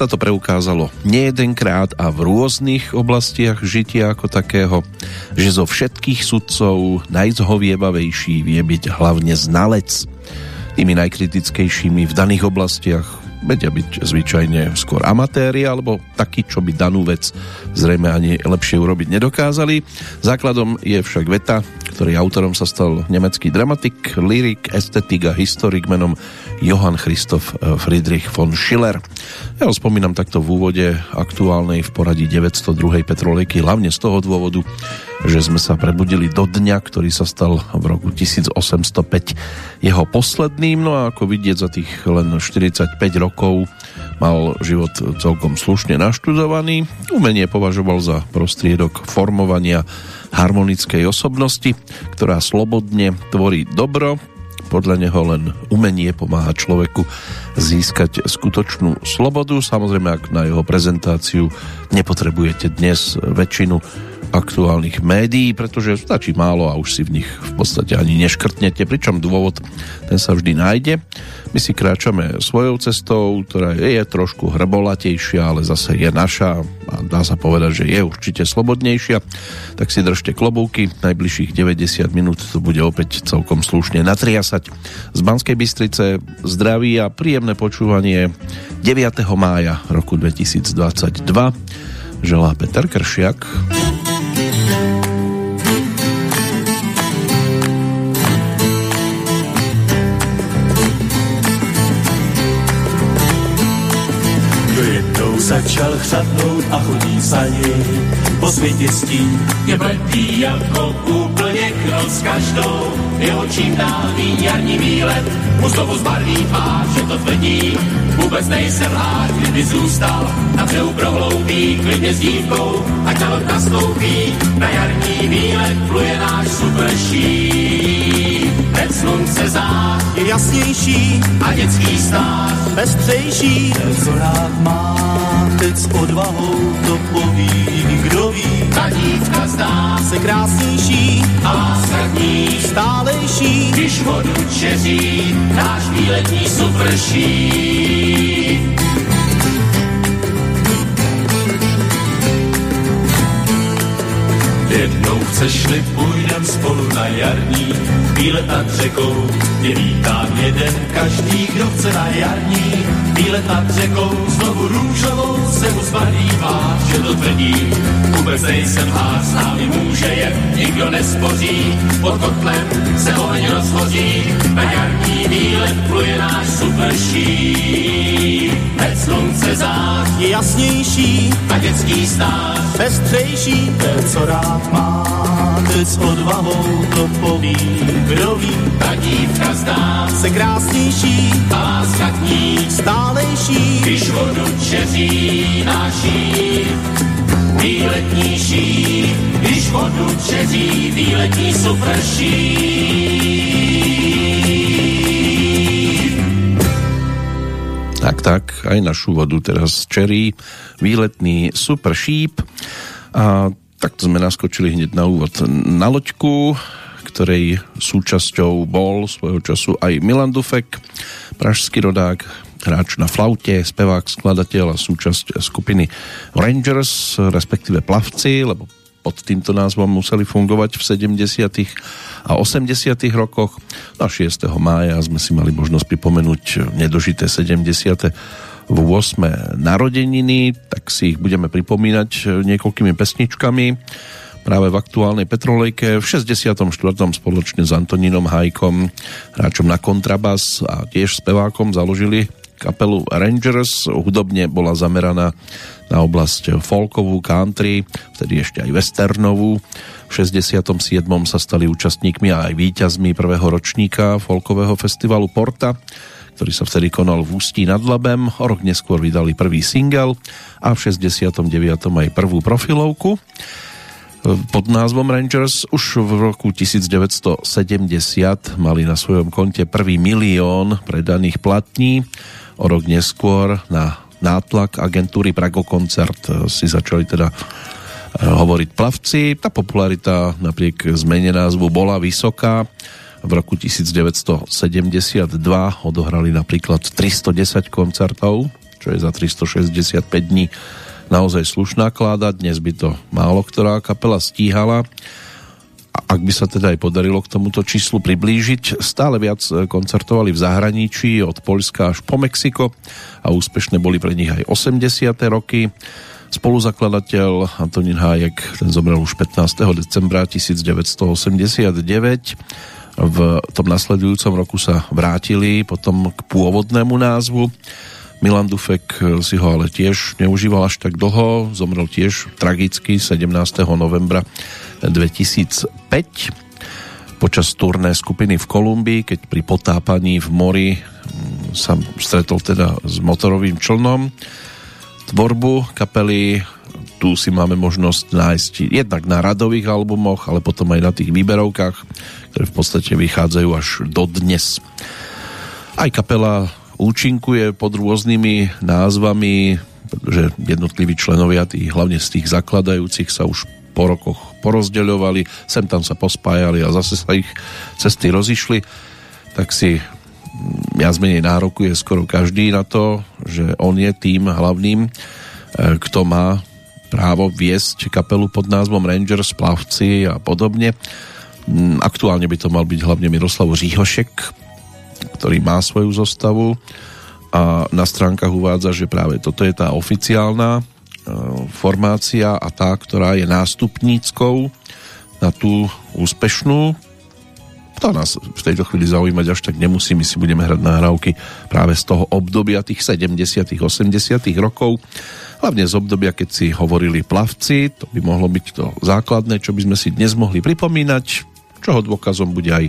sa to preukázalo nejedenkrát a v rôznych oblastiach žitia ako takého, že zo všetkých sudcov najzhovievavejší vie byť hlavne znalec. Tými najkritickejšími v daných oblastiach vedia byť zvyčajne skôr amatéri alebo takí, čo by danú vec zrejme ani lepšie urobiť nedokázali. Základom je však veta, ktorý autorom sa stal nemecký dramatik, lyrik, estetik a historik menom Johann Christoph eh, Friedrich von Schiller. Ja ho spomínam takto v úvode aktuálnej v poradí 902. Petrolejky, hlavne z toho dôvodu, že sme sa prebudili do dňa, ktorý sa stal v roku 1805 jeho posledným, no a ako vidieť za tých len 45 rokov mal život celkom slušne naštudovaný. Umenie považoval za prostriedok formovania harmonickej osobnosti, ktorá slobodne tvorí dobro. Podľa neho len umenie pomáha človeku získať skutočnú slobodu. Samozrejme, ak na jeho prezentáciu nepotrebujete dnes väčšinu aktuálnych médií, pretože stačí málo a už si v nich v podstate ani neškrtnete, pričom dôvod ten sa vždy nájde. My si kráčame svojou cestou, ktorá je trošku hrbolatejšia, ale zase je naša a dá sa povedať, že je určite slobodnejšia. Tak si držte klobúky, najbližších 90 minút to bude opäť celkom slušne natriasať. Z Banskej Bystrice zdraví a príjemné počúvanie 9. mája roku 2022 želá Peter Kršiak. Začal chřadnout a chodí sani. Po světě stín je bledý jako úplně s každou. Jeho čím dál jarní výlet mu znovu zbarví tvář, že to tvrdí. Vůbec nejsem rád, kdyby zůstal na břehu prohloubí, klidně s dívkou, ať na nastoupí. Na jarní výlet pluje náš super šíp. Hned slunce zář je jasnější a dětský stář pestřejší. Co rád má, teď s odvahou to poví, kdo ví. Ta dívka zdá se krásnější a láska stálejší, když vodu čeří náš výletní suprší. Jednou chceš-li půjdem spolu na jarní, výlet nad řekou, je vítá jeden každý, kdo chce na jarní, výlet nad řekou, znovu růžovou se mu zbarývá, že to tvrdí, vůbec nejsem hář, s námi může jet, nikdo nespoří, pod kotlem se oheň rozhoří, na jarní výlet pluje náš superší. Hned slunce zář je jasnější a dětský stář pestřejší, ten, co rád má, teď s odvahou to poví, kdo ví, ta dívka zdá se krásnější a láska k ní stálejší, když vodu čeří náší. Výletnější, když vodu čeří, výletní suprší. Tak, tak, aj našu vodu teraz čerí výletný super šíp a takto sme naskočili hneď na úvod na loďku, ktorej súčasťou bol svojho času aj Milan Dufek, pražský rodák, hráč na flaute, spevák, skladateľ a súčasť skupiny Rangers, respektíve plavci, lebo pod týmto názvom museli fungovať v 70. a 80. rokoch. Na 6. mája sme si mali možnosť pripomenúť nedožité 70. v 8. narodeniny, tak si ich budeme pripomínať niekoľkými pesničkami práve v aktuálnej Petrolejke v 64. spoločne s Antonínom Hajkom, hráčom na kontrabas a tiež spevákom založili kapelu Rangers. Hudobne bola zameraná na oblasť folkovú, country, vtedy ešte aj westernovú. V 67. sa stali účastníkmi a aj víťazmi prvého ročníka folkového festivalu Porta, ktorý sa vtedy konal v Ústí nad Labem. O rok neskôr vydali prvý single a v 69. aj prvú profilovku pod názvom Rangers už v roku 1970 mali na svojom konte prvý milión predaných platní. O rok neskôr na nátlak agentúry Prago Koncert eh, si začali teda eh, hovoriť plavci. Tá popularita napriek zmene názvu bola vysoká. V roku 1972 odohrali napríklad 310 koncertov čo je za 365 dní naozaj slušná kláda. Dnes by to málo ktorá kapela stíhala. A ak by sa teda aj podarilo k tomuto číslu priblížiť, stále viac koncertovali v zahraničí od Polska až po Mexiko a úspešné boli pre nich aj 80. roky. Spoluzakladateľ Antonín Hájek, ten zomrel už 15. decembra 1989. V tom nasledujúcom roku sa vrátili potom k pôvodnému názvu. Milan Dufek si ho ale tiež neužíval až tak dlho, zomrel tiež tragicky 17. novembra 2005 počas turné skupiny v Kolumbii, keď pri potápaní v mori mm, sa stretol teda s motorovým člnom tvorbu kapely tu si máme možnosť nájsť jednak na radových albumoch, ale potom aj na tých výberovkách, ktoré v podstate vychádzajú až do dnes. Aj kapela účinkuje pod rôznymi názvami, pretože jednotliví členovia, tí, hlavne z tých zakladajúcich, sa už po rokoch porozdeľovali, sem tam sa pospájali a zase sa ich cesty rozišli, tak si viac menej nárokuje skoro každý na to, že on je tým hlavným, e, kto má právo viesť kapelu pod názvom Rangers, Plavci a podobne. Mm, aktuálne by to mal byť hlavne Miroslav Říhošek, ktorý má svoju zostavu a na stránkach uvádza, že práve toto je tá oficiálna e, formácia a tá, ktorá je nástupníckou na tú úspešnú to nás v tejto chvíli zaujímať až tak nemusí, my si budeme hrať nahrávky práve z toho obdobia tých 70 80 rokov, hlavne z obdobia, keď si hovorili plavci, to by mohlo byť to základné, čo by sme si dnes mohli pripomínať, čoho dôkazom bude aj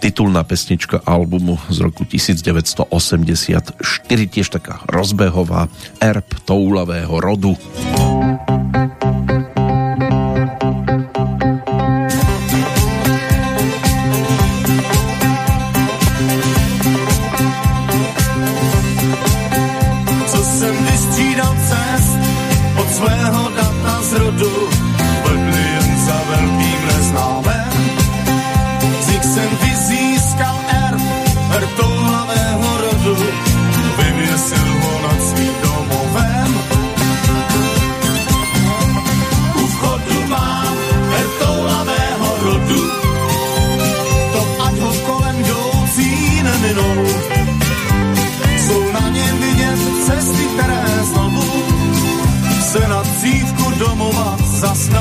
titulná pesnička albumu z roku 1984, tiež taká rozbehová erb toulavého rodu.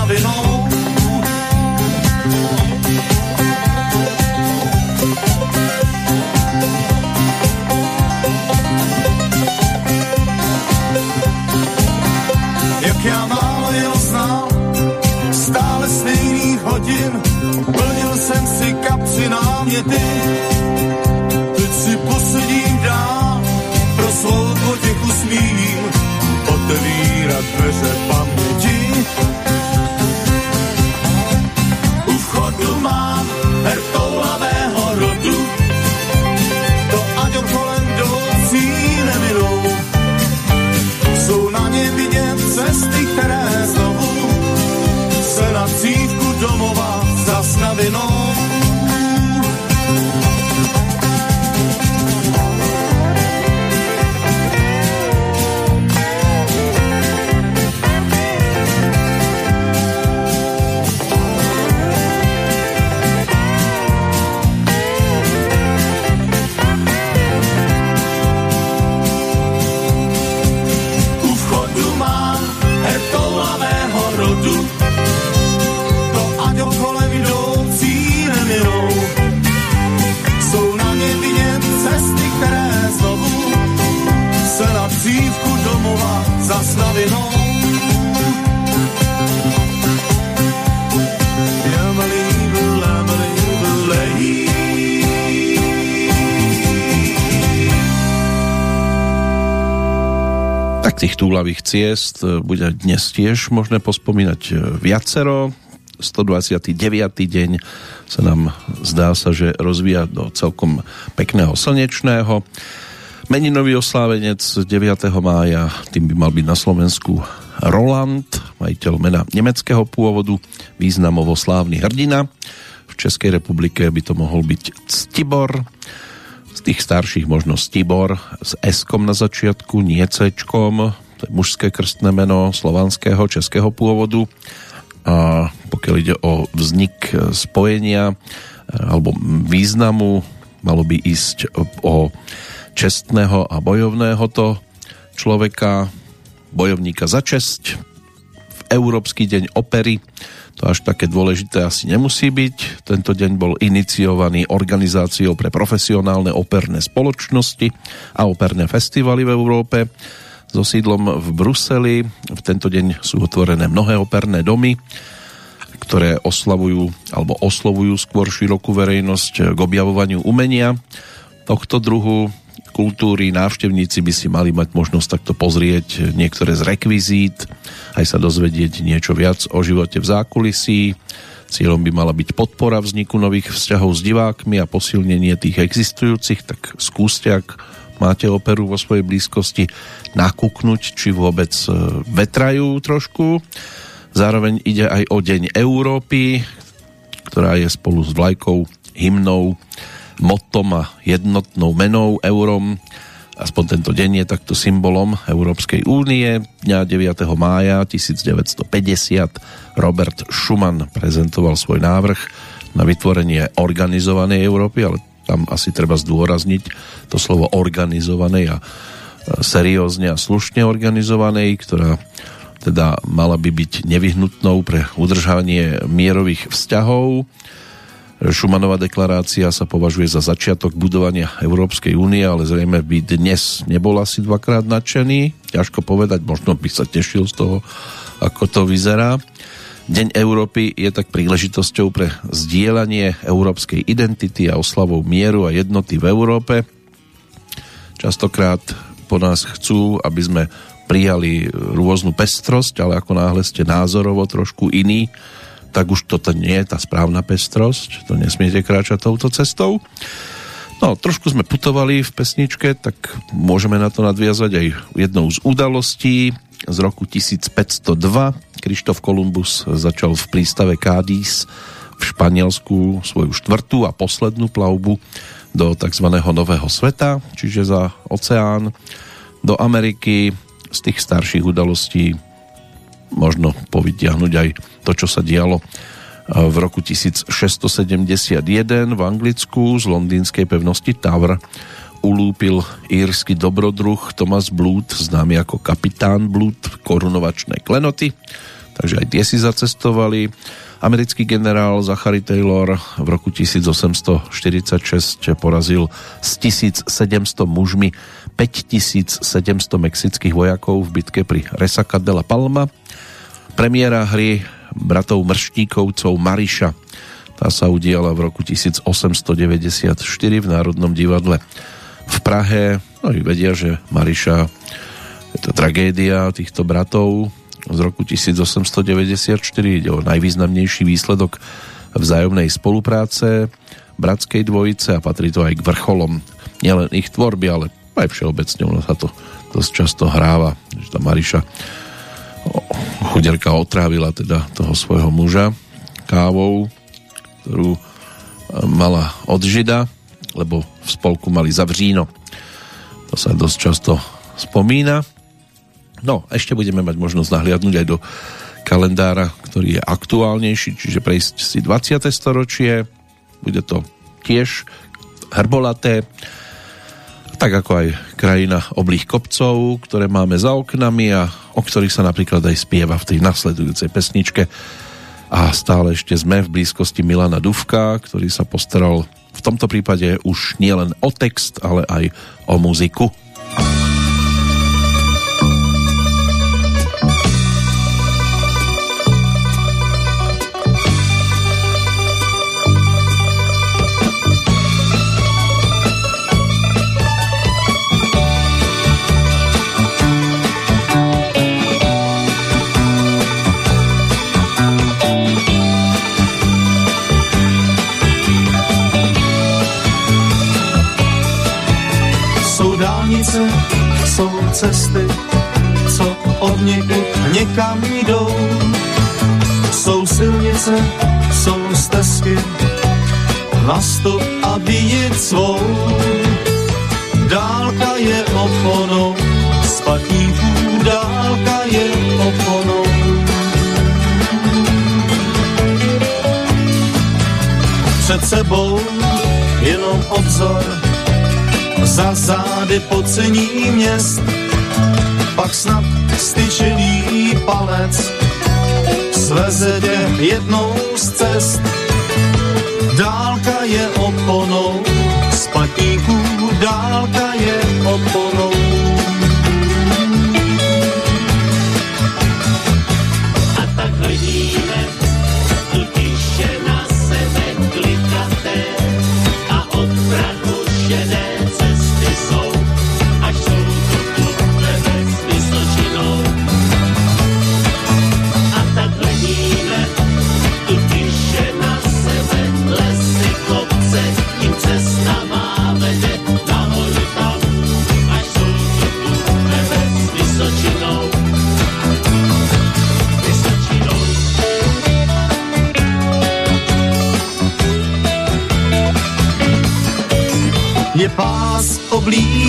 Vinou. Jak já málo jeho znal, stále stejných hodin, plnil jsem si kapři náměty. Túlavých ciest e, bude dnes tiež možné pospomínať e, viacero. 129. deň sa nám zdá sa, že rozvíja do celkom pekného slnečného. Meninový oslávenec 9. mája, tým by mal byť na Slovensku Roland, majiteľ mena nemeckého pôvodu, významovo slávny hrdina. V Českej republike by to mohol byť Ctibor. Z tých starších možno Stibor s s na začiatku, nie c to je mužské krstné meno slovanského, českého pôvodu. A pokiaľ ide o vznik spojenia alebo významu, malo by ísť o čestného a bojovného to človeka, bojovníka za česť, v Európsky deň opery, to až také dôležité asi nemusí byť. Tento deň bol iniciovaný organizáciou pre profesionálne operné spoločnosti a operné festivaly v Európe so sídlom v Bruseli. V tento deň sú otvorené mnohé operné domy, ktoré oslavujú alebo oslovujú skôr širokú verejnosť k objavovaniu umenia tohto druhu kultúry, návštevníci by si mali mať možnosť takto pozrieť niektoré z rekvizít, aj sa dozvedieť niečo viac o živote v zákulisí. Cieľom by mala byť podpora vzniku nových vzťahov s divákmi a posilnenie tých existujúcich, tak skúste, ak máte operu vo svojej blízkosti, nakúknuť, či vôbec e, vetrajú trošku. Zároveň ide aj o Deň Európy, ktorá je spolu s vlajkou, hymnou motom a jednotnou menou, eurom. Aspoň tento deň je takto symbolom Európskej únie. Dňa 9. mája 1950 Robert Schumann prezentoval svoj návrh na vytvorenie organizovanej Európy, ale tam asi treba zdôrazniť to slovo organizovanej a seriózne a slušne organizovanej, ktorá teda mala by byť nevyhnutnou pre udržanie mierových vzťahov Šumanová deklarácia sa považuje za začiatok budovania Európskej únie, ale zrejme by dnes nebol asi dvakrát nadšený. Ťažko povedať, možno by sa tešil z toho, ako to vyzerá. Deň Európy je tak príležitosťou pre zdieľanie európskej identity a oslavou mieru a jednoty v Európe. Častokrát po nás chcú, aby sme prijali rôznu pestrosť, ale ako náhle ste názorovo trošku iný, tak už toto nie je tá správna pestrosť, to nesmiete kráčať touto cestou. No, trošku sme putovali v pesničke, tak môžeme na to nadviazať aj jednou z udalostí z roku 1502. Krištof Kolumbus začal v prístave Cádiz v Španielsku svoju štvrtú a poslednú plavbu do tzv. Nového sveta, čiže za oceán, do Ameriky. Z tých starších udalostí možno povytiahnuť aj to, čo sa dialo v roku 1671 v Anglicku z londýnskej pevnosti Tower ulúpil írsky dobrodruh Thomas Blood, známy ako kapitán Blood, korunovačné klenoty, takže aj tie si zacestovali. Americký generál Zachary Taylor v roku 1846 porazil s 1700 mužmi 5700 mexických vojakov v bitke pri Resaca de la Palma Premiéra hry bratov Mrštíkovcov Mariša. Tá sa udiala v roku 1894 v Národnom divadle v Prahe. No i vedia, že Mariša je to tragédia týchto bratov z roku 1894. Ide o najvýznamnejší výsledok vzájomnej spolupráce bratskej dvojice a patrí to aj k vrcholom nielen ich tvorby, ale aj všeobecne ono sa to dosť často hráva, že tá Mariša chuderka otrávila teda toho svojho muža kávou, ktorú e, mala od Žida, lebo v spolku mali zavříno. To sa dosť často spomína. No, ešte budeme mať možnosť nahliadnúť aj do kalendára, ktorý je aktuálnejší, čiže prejsť si 20. storočie. Bude to tiež hrbolaté, tak ako aj krajina oblých kopcov, ktoré máme za oknami a o ktorých sa napríklad aj spieva v tej nasledujúcej pesničke. A stále ešte sme v blízkosti Milana Duvka, ktorý sa postaral v tomto prípade už nielen o text, ale aj o muziku. Dálnice jsou cesty, co od někud někam jdou. Jsou silnice, jsou stezky, na sto a vyjet svou. Dálka je oponou, spatníků dálka je oponou. Před sebou jenom obzor, za zády pocení měst, pak snad styčený palec sveze tě jednou z cest. Dálka je oponou, z dálka je oponou.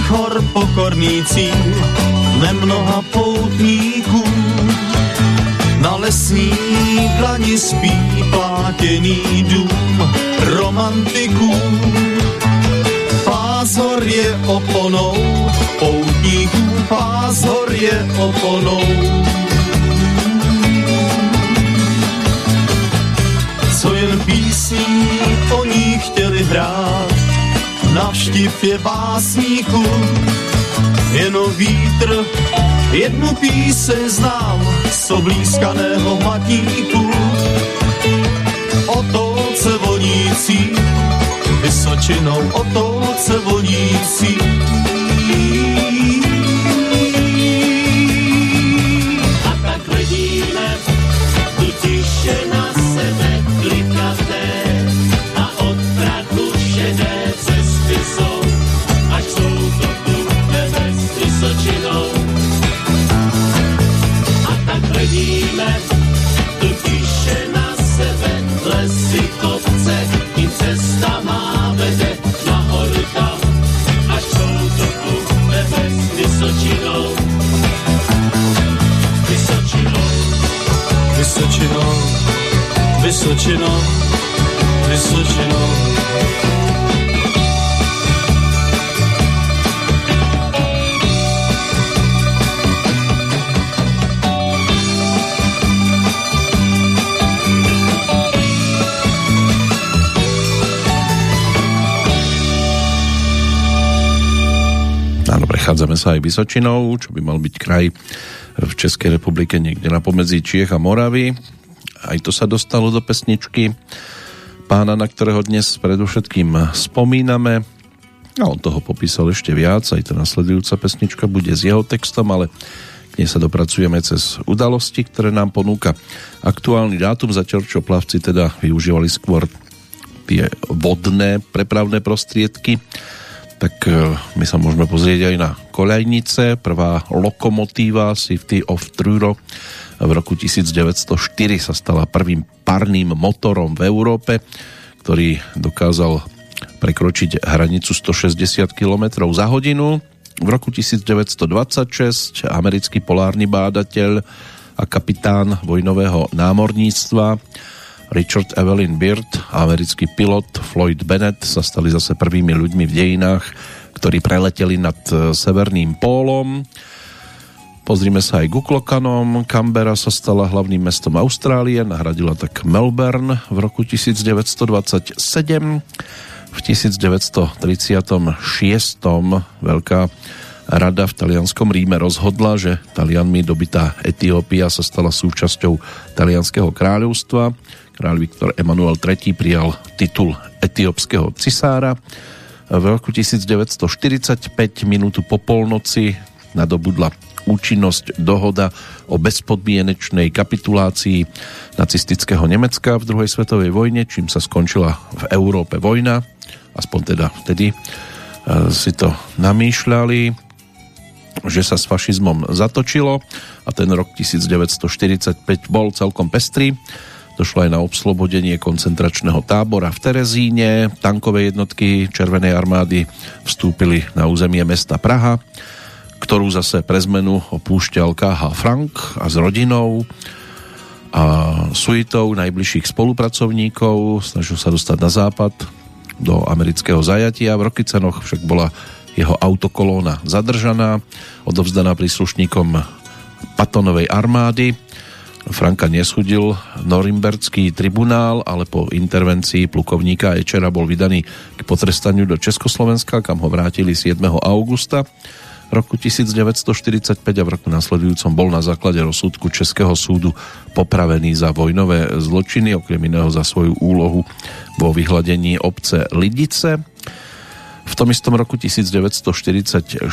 Oblých hor pokorný cíl nemnoha poutníků. Na lesní dlani spí plátěný dům romantiků. Pás hor je oponou, poutníků pás hor je oponou. Co jen písní o ní chtěli hrát, navštiv je básníku, jenom vítr, jednu píseň znám z oblízkaného matníku. O tolce vonící, Vysočinou o tolce vonící. Vysočinou, Vysočinou. Áno, prechádzame sa aj Vysočinou, čo by mal byť kraj v Českej republike niekde na pomedzi Čiech a Moravy. Aj to sa dostalo do pesničky pána, na ktorého dnes predovšetkým spomíname. A on toho popísal ešte viac, aj tá nasledujúca pesnička bude s jeho textom, ale k nej sa dopracujeme cez udalosti, ktoré nám ponúka aktuálny dátum, zatiaľ čo plavci teda využívali skôr tie vodné prepravné prostriedky, tak e, my sa môžeme pozrieť aj na koľajnice. Prvá lokomotíva Safety of Truro v roku 1904 sa stala prvým parným motorom v Európe, ktorý dokázal prekročiť hranicu 160 km za hodinu. V roku 1926 americký polárny bádateľ a kapitán vojnového námorníctva Richard Evelyn Beard a americký pilot Floyd Bennett sa stali zase prvými ľuďmi v dejinách, ktorí preleteli nad e, Severným pólom. Pozrime sa aj k uklokanom. Canberra sa stala hlavným mestom Austrálie, nahradila tak Melbourne v roku 1927. V 1936. Veľká rada v talianskom Ríme rozhodla, že Talianmi dobitá Etiópia sa stala súčasťou talianského kráľovstva. Kráľ Viktor Emanuel III prijal titul etiópskeho cisára. V roku 1945 minútu po polnoci nadobudla účinnosť dohoda o bezpodmienečnej kapitulácii nacistického Nemecka v druhej svetovej vojne, čím sa skončila v Európe vojna, aspoň teda vtedy e, si to namýšľali, že sa s fašizmom zatočilo a ten rok 1945 bol celkom pestrý. Došlo aj na obslobodenie koncentračného tábora v Terezíne. Tankové jednotky Červenej armády vstúpili na územie mesta Praha, ktorú zase pre zmenu opúšťal KH Frank a s rodinou a suitou najbližších spolupracovníkov. Snažil sa dostať na západ do amerického zajatia. V Rokycenoch však bola jeho autokolóna zadržaná, odovzdaná príslušníkom Patonovej armády Franka nesudil Norimberský tribunál, ale po intervencii plukovníka Ečera bol vydaný k potrestaniu do Československa, kam ho vrátili 7. augusta roku 1945 a v roku nasledujúcom bol na základe rozsudku Českého súdu popravený za vojnové zločiny, okrem iného za svoju úlohu vo vyhľadení obce Lidice. V tom istom roku 1946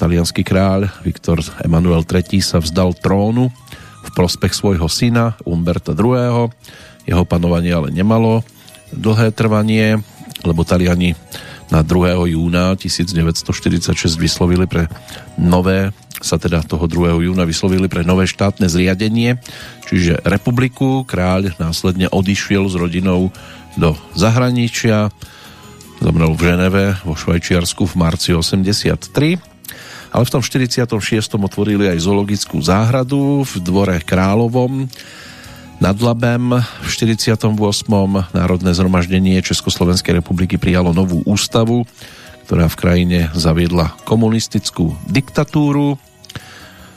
talianský kráľ Viktor Emanuel III sa vzdal trónu v prospech svojho syna Umberta II. Jeho panovanie ale nemalo dlhé trvanie, lebo Taliani na 2. júna 1946 vyslovili pre nové sa teda toho 2. júna vyslovili pre nové štátne zriadenie, čiže republiku. Kráľ následne odišiel s rodinou do zahraničia, zomrel v Ženeve vo Švajčiarsku v marci 83 ale v tom 46. otvorili aj zoologickú záhradu v dvore Královom nad Labem. V 48. Národné zhromaždenie Československej republiky prijalo novú ústavu, ktorá v krajine zaviedla komunistickú diktatúru.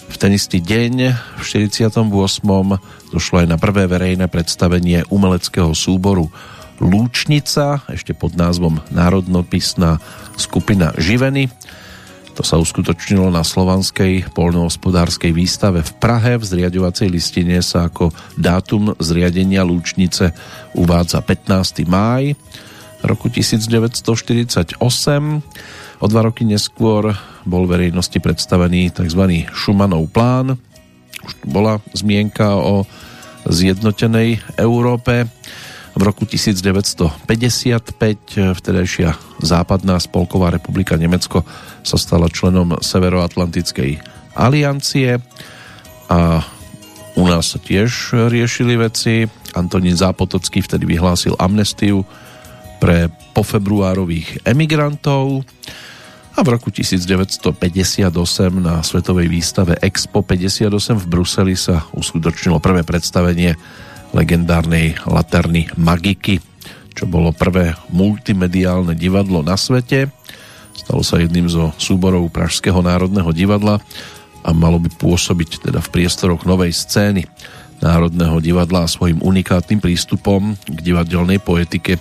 V ten istý deň, v 48. došlo aj na prvé verejné predstavenie umeleckého súboru Lúčnica, ešte pod názvom Národnopisná skupina Živeny. To sa uskutočnilo na Slovanskej polnohospodárskej výstave v Prahe. V zriadovacej listine sa ako dátum zriadenia Lúčnice uvádza 15. máj roku 1948. O dva roky neskôr bol verejnosti predstavený tzv. Šumanov plán. Už bola zmienka o zjednotenej Európe. V roku 1955 vtedajšia západná spolková republika Nemecko sa stala členom Severoatlantickej aliancie a u nás sa tiež riešili veci. Antonín Zápotocký vtedy vyhlásil amnestiu pre pofebruárových emigrantov a v roku 1958 na svetovej výstave Expo 58 v Bruseli sa uskutočnilo prvé predstavenie legendárnej Laterny Magiky, čo bolo prvé multimediálne divadlo na svete. Stalo sa jedným zo súborov Pražského národného divadla a malo by pôsobiť teda v priestoroch novej scény Národného divadla a svojim unikátnym prístupom k divadelnej poetike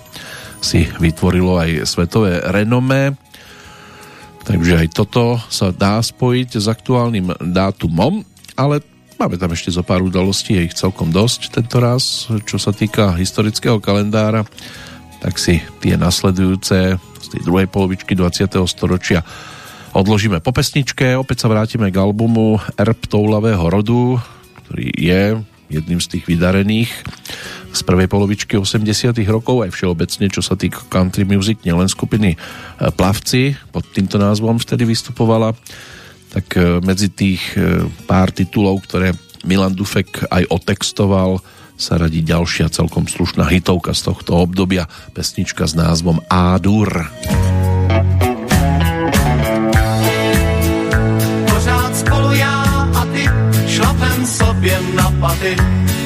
si vytvorilo aj svetové renomé. Takže aj toto sa dá spojiť s aktuálnym dátumom, ale Máme tam ešte zo pár udalostí, je ich celkom dosť tento raz, čo sa týka historického kalendára, tak si tie nasledujúce z tej druhej polovičky 20. storočia odložíme po pesničke, opäť sa vrátime k albumu Erb toulavého rodu, ktorý je jedným z tých vydarených z prvej polovičky 80 rokov, aj všeobecne, čo sa týka country music, nielen skupiny Plavci, pod týmto názvom vtedy vystupovala tak e, medzi tých e, pár titulov, ktoré Milan Dufek aj otextoval, sa radí ďalšia celkom slušná hitovka z tohto obdobia, pesnička s názvom Ádur. Pořád spolu já a ty, šlapem sobě na paty,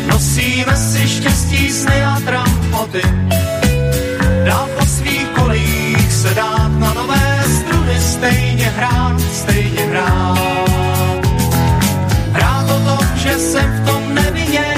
nosíme si štěstí, sny a trampoty. Dál po svých kolích se dát na nové stejně hrát, stejně hrát. Hrát o tom, že jsem v tom přát,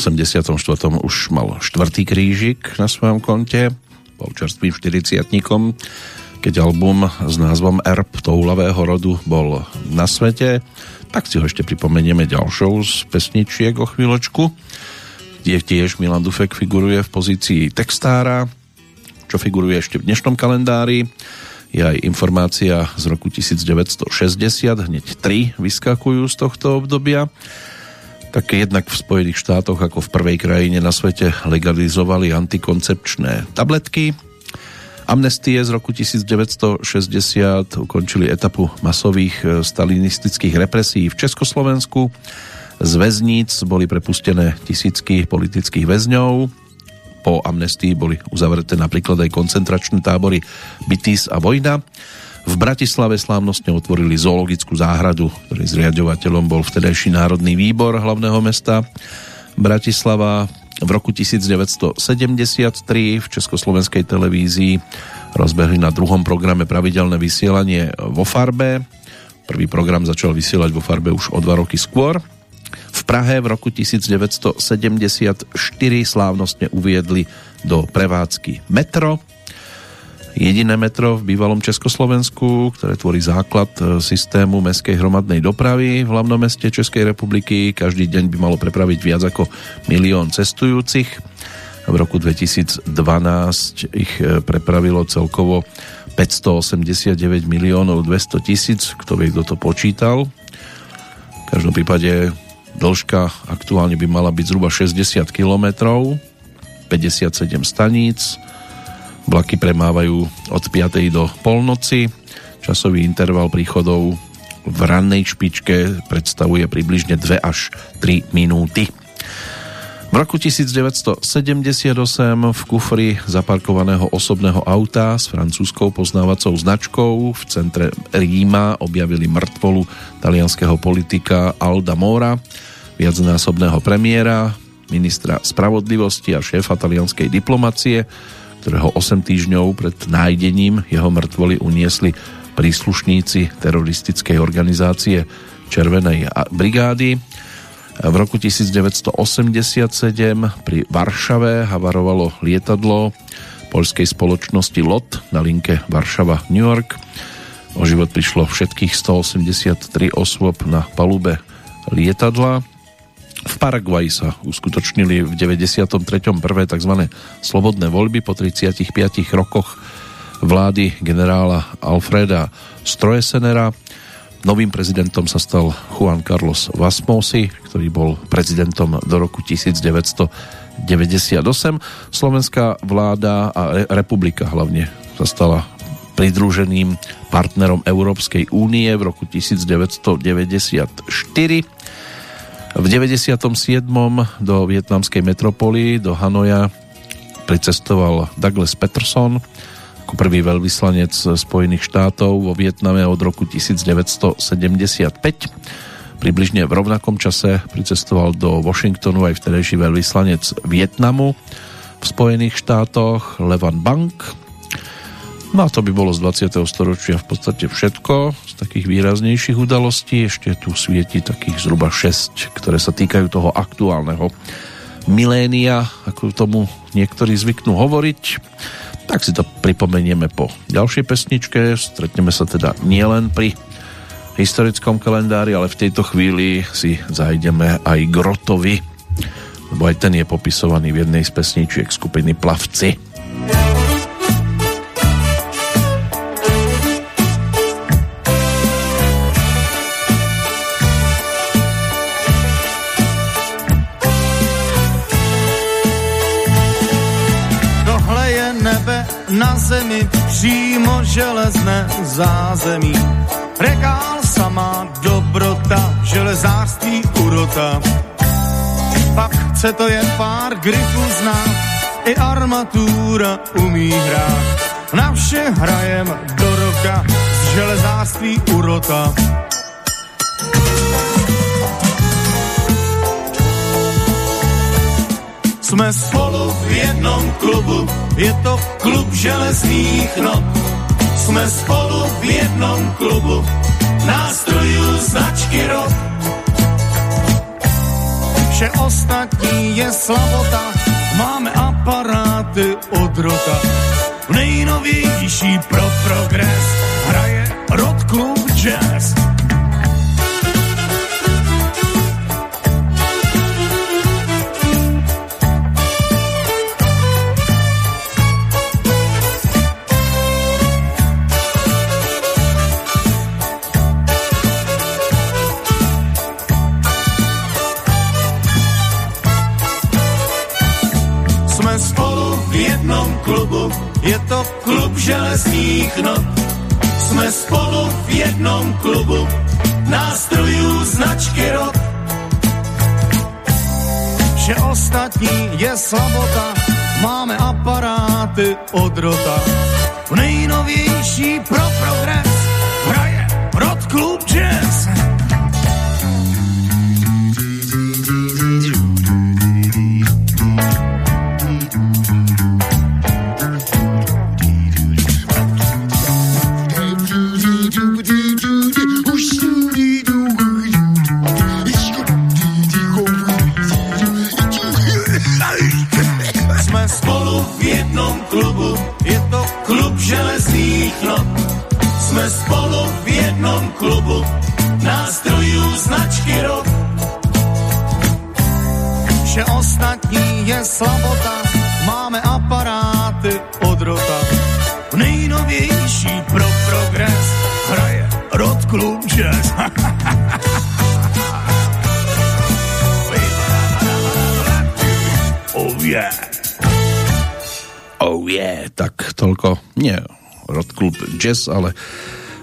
84. už mal štvrtý krížik na svojom konte, bol čerstvým 40 keď album s názvom Erb toulavého rodu bol na svete, tak si ho ešte pripomenieme ďalšou z pesničiek o chvíľočku, kde tiež Milan Dufek figuruje v pozícii textára, čo figuruje ešte v dnešnom kalendári. Je aj informácia z roku 1960, hneď tri vyskakujú z tohto obdobia tak jednak v Spojených štátoch ako v prvej krajine na svete legalizovali antikoncepčné tabletky. Amnestie z roku 1960 ukončili etapu masových e, stalinistických represí v Československu. Z väzníc boli prepustené tisícky politických väzňov. Po amnestii boli uzavreté napríklad aj koncentračné tábory Bytis a Vojna. V Bratislave slávnostne otvorili zoologickú záhradu, ktorý zriadovateľom bol vtedajší Národný výbor hlavného mesta Bratislava. V roku 1973 v Československej televízii rozbehli na druhom programe pravidelné vysielanie vo farbe. Prvý program začal vysielať vo farbe už o dva roky skôr. V Prahe v roku 1974 slávnostne uviedli do prevádzky metro, jediné metro v bývalom Československu, ktoré tvorí základ e, systému mestskej hromadnej dopravy v hlavnom meste Českej republiky. Každý deň by malo prepraviť viac ako milión cestujúcich. V roku 2012 ich e, prepravilo celkovo 589 miliónov 200 tisíc, kto vie, kto to počítal. V každom prípade dĺžka aktuálne by mala byť zhruba 60 kilometrov, 57 staníc, Vlaky premávajú od 5. do polnoci. Časový interval príchodov v rannej špičke predstavuje približne 2 až 3 minúty. V roku 1978 v kufri zaparkovaného osobného auta s francúzskou poznávacou značkou v centre Ríma objavili mŕtvolu talianského politika Alda Mora, viacnásobného premiéra, ministra spravodlivosti a šéfa talianskej diplomacie, ktorého 8 týždňov pred nájdením jeho mŕtvoly uniesli príslušníci teroristickej organizácie Červenej brigády. V roku 1987 pri Varšave havarovalo lietadlo poľskej spoločnosti LOT na linke Varšava-New York. O život prišlo všetkých 183 osôb na palube lietadla. V Paraguaji sa uskutočnili v 93. prvé tzv. slobodné voľby po 35 rokoch vlády generála Alfreda Stroesenera. Novým prezidentom sa stal Juan Carlos Vasmosi, ktorý bol prezidentom do roku 1998. Slovenská vláda a republika hlavne sa stala pridruženým partnerom Európskej únie v roku 1994 v 97. do vietnamskej metropoly, do Hanoja, pricestoval Douglas Peterson ako prvý veľvyslanec Spojených štátov vo Vietname od roku 1975. Približne v rovnakom čase pricestoval do Washingtonu aj vtedajší veľvyslanec Vietnamu v Spojených štátoch Levan Bank. No a to by bolo z 20. storočia v podstate všetko z takých výraznejších udalostí. Ešte tu svieti takých zhruba 6, ktoré sa týkajú toho aktuálneho milénia, ako tomu niektorí zvyknú hovoriť. Tak si to pripomenieme po ďalšej pesničke. Stretneme sa teda nielen pri historickom kalendári, ale v tejto chvíli si zajdeme aj Grotovi, lebo aj ten je popisovaný v jednej z pesničiek skupiny Plavci. Železné zázemí. Regál samá dobrota, železářství urota pak chce to jen pár grifů znát, i armatura umí hrát. Na vše hrajem do roka, z železářství urota. Jsme spolu v jednom klubu, je to klub železných not. Jsme spolu v jednom klubu, nástrojů značky rok Vše ostatní je slavota, máme aparáty od rota. Nejnovější pro progres hraje Rod Club Jazz. Je to klub železných not. Jsme spolu v jednom klubu, nástrojů značky rok. Vše ostatní je slabota, máme aparáty od rota. Nejnovější pro progres hraje Rod Club Jazz. Klubu nástrojů značky rok. Vše ostatní je slabota, máme aparáty od rota. Nejnovější pro progres hraje Rod Klub Jazz. oh yeah. Oh yeah, tak toľko, nie Rod Klub Jazz, ale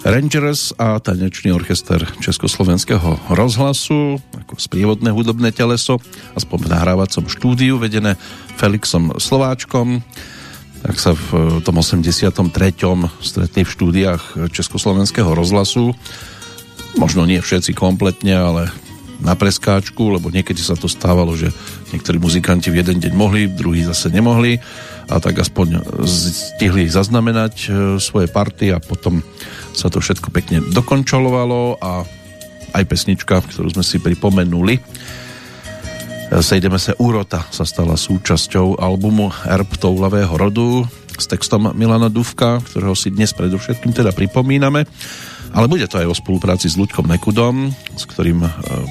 Rangers a tanečný orchester Československého rozhlasu ako sprievodné hudobné teleso aspoň v nahrávacom štúdiu vedené Felixom Slováčkom tak sa v tom 83. stretli v štúdiách Československého rozhlasu možno nie všetci kompletne, ale na preskáčku, lebo niekedy sa to stávalo, že niektorí muzikanti v jeden deň mohli, druhý zase nemohli a tak aspoň stihli zaznamenať e, svoje party a potom sa to všetko pekne dokončolovalo a aj pesnička, ktorú sme si pripomenuli. Sejdeme sa úrota sa stala súčasťou albumu Erb toulavého rodu s textom Milana Duvka, ktorého si dnes predovšetkým teda pripomíname. Ale bude to aj o spolupráci s Ľudkom Nekudom, s ktorým e,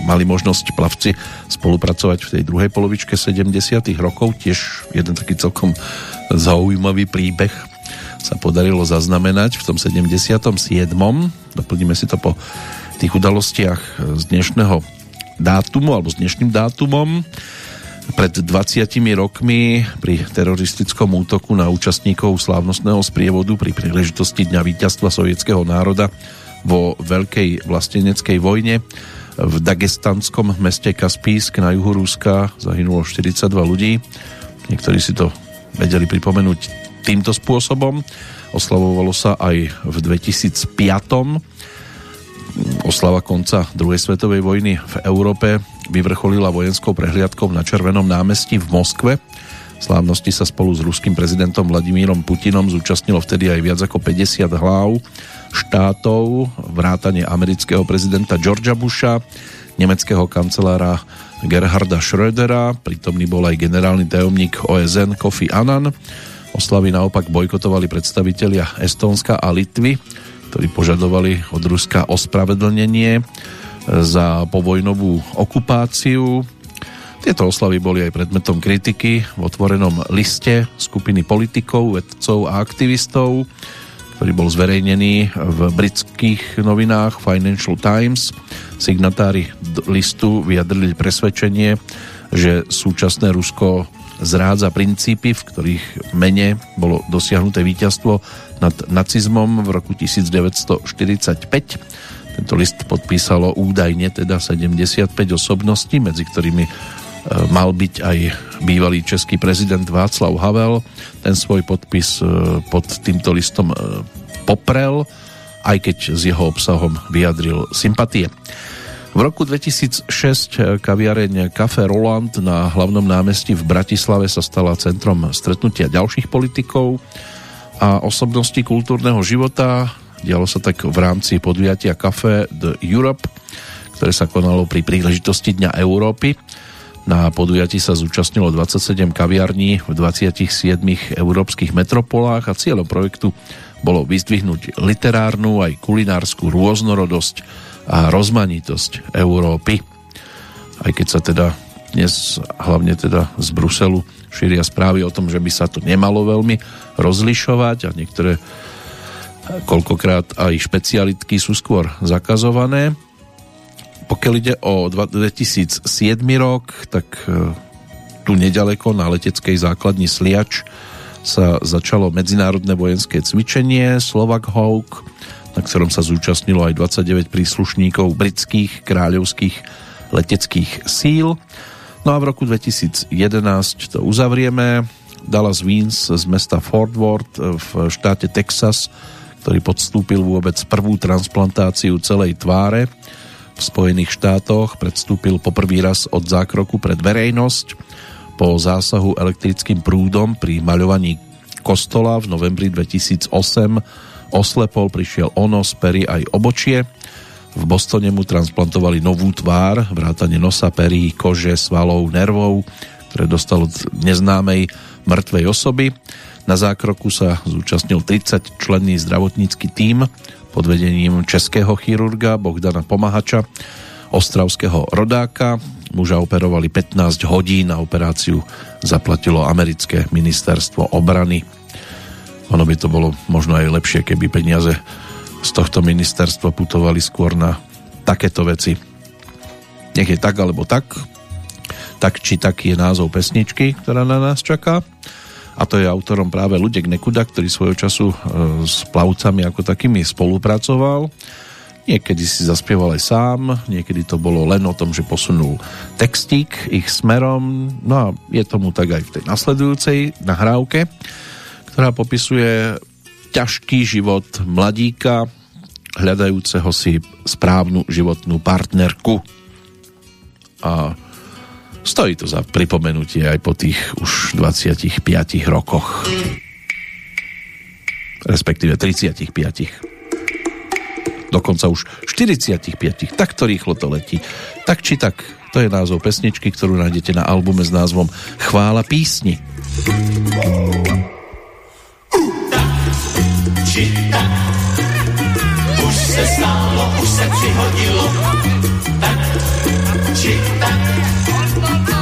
mali možnosť plavci spolupracovať v tej druhej polovičke 70 rokov. Tiež jeden taký celkom zaujímavý príbeh sa podarilo zaznamenať v tom 77. Doplníme si to po tých udalostiach z dnešného dátumu alebo s dnešným dátumom. Pred 20 rokmi pri teroristickom útoku na účastníkov slávnostného sprievodu pri príležitosti Dňa víťazstva sovietského národa vo Veľkej vlasteneckej vojne v dagestanskom meste Kaspísk na juhu Ruska zahynulo 42 ľudí. Niektorí si to vedeli pripomenúť týmto spôsobom. Oslavovalo sa aj v 2005. Oslava konca druhej svetovej vojny v Európe vyvrcholila vojenskou prehliadkou na Červenom námestí v Moskve Slávnosti sa spolu s ruským prezidentom Vladimírom Putinom zúčastnilo vtedy aj viac ako 50 hlav štátov, vrátane amerického prezidenta Georgia Busha, nemeckého kancelára Gerharda Schrödera, prítomný bol aj generálny tajomník OSN Kofi Annan. Oslavy naopak bojkotovali predstavitelia Estónska a Litvy, ktorí požadovali od Ruska ospravedlnenie za povojnovú okupáciu. Tieto oslavy boli aj predmetom kritiky v otvorenom liste skupiny politikov, vedcov a aktivistov, ktorý bol zverejnený v britských novinách Financial Times. Signatári listu vyjadrili presvedčenie, že súčasné Rusko zrádza princípy, v ktorých mene bolo dosiahnuté víťazstvo nad nacizmom v roku 1945. Tento list podpísalo údajne teda 75 osobností, medzi ktorými e, mal byť aj bývalý český prezident Václav Havel. Ten svoj podpis e, pod týmto listom e, poprel, aj keď s jeho obsahom vyjadril sympatie. V roku 2006 kaviareň Café Roland na hlavnom námestí v Bratislave sa stala centrom stretnutia ďalších politikov a osobností kultúrneho života. Dialo sa tak v rámci podujatia Café The Europe, ktoré sa konalo pri príležitosti Dňa Európy. Na podujatí sa zúčastnilo 27 kaviarní v 27 európskych metropolách a cieľom projektu bolo vyzdvihnúť literárnu aj kulinárskú rôznorodosť a rozmanitosť Európy. Aj keď sa teda dnes hlavne teda z Bruselu šíria správy o tom, že by sa to nemalo veľmi rozlišovať a niektoré koľkokrát aj špecialitky sú skôr zakazované. Pokiaľ ide o 2007 rok, tak e, tu nedaleko na leteckej základni Sliač sa začalo medzinárodné vojenské cvičenie Slovak Hawk, na ktorom sa zúčastnilo aj 29 príslušníkov britských kráľovských leteckých síl. No a v roku 2011 to uzavrieme. Dallas Wiens z mesta Fort Worth v štáte Texas, ktorý podstúpil vôbec prvú transplantáciu celej tváre v Spojených štátoch, predstúpil poprvý raz od zákroku pred verejnosť po zásahu elektrickým prúdom pri maľovaní kostola v novembri 2008 oslepol, prišiel onos, pery aj obočie. V Bostone mu transplantovali novú tvár, vrátane nosa, perí, kože, svalov, nervov, ktoré dostal od neznámej mŕtvej osoby. Na zákroku sa zúčastnil 30 členný zdravotnícky tím pod vedením českého chirurga Bohdana Pomahača, ostravského rodáka. Muža operovali 15 hodín a operáciu zaplatilo americké ministerstvo obrany. Ono by to bolo možno aj lepšie, keby peniaze z tohto ministerstva putovali skôr na takéto veci. Nech je tak alebo tak. Tak či tak je názov pesničky, ktorá na nás čaká. A to je autorom práve Ludek Nekuda, ktorý svojho času e, s plavcami ako takými spolupracoval. Niekedy si zaspieval aj sám, niekedy to bolo len o tom, že posunul textík ich smerom. No a je tomu tak aj v tej nasledujúcej nahrávke ktorá popisuje ťažký život mladíka, hľadajúceho si správnu životnú partnerku. A stojí to za pripomenutie aj po tých už 25 rokoch. Respektíve 35. Dokonca už 45. Tak to rýchlo to letí. Tak či tak, to je názov pesničky, ktorú nájdete na albume s názvom Chvála písni. Či tak. Už se stálo, už se přihodilo, tak či tak.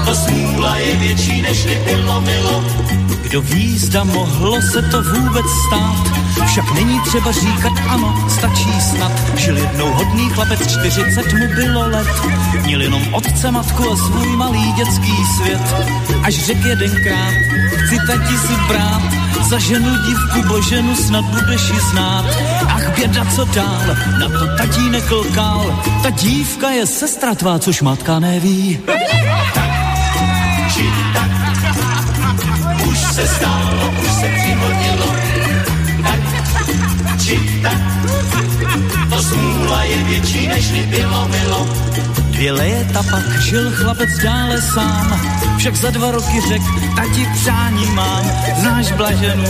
To smůla je větší, než bylo milo. Kdo ví, zda mohlo se to vůbec stát, však není třeba říkat ano, stačí snad. Žil jednou hodný chlapec, 40 mu bylo let, měl jenom otce, matku a svůj malý dětský svět. Až řek jedenkrát, chci tati si brát, za ženu dívku boženu snad budeš ji znát. Ach běda, co dál, na to tatínek lkal. Ta dívka je sestra tvá, což matka neví. Či tak, už se stálo, už se přihodilo. Tak, či tak, to smůla je větší, než bylo milo. Dvě léta pak žil chlapec dále sám, však za dva roky řek, tati přání mám, znáš blaženu,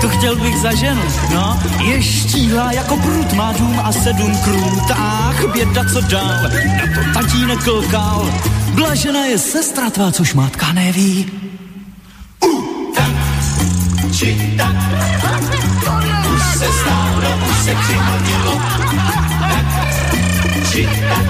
tu chtěl bych za ženu, no, je štíhlá jako prut, má dům a sedm krůt, ach, běda co dál, na to tatínek klkal, blažena je sestra tvá, což mátka neví. Uh, tak, či tak, už se stálo, už se přihodilo, tak, či tak,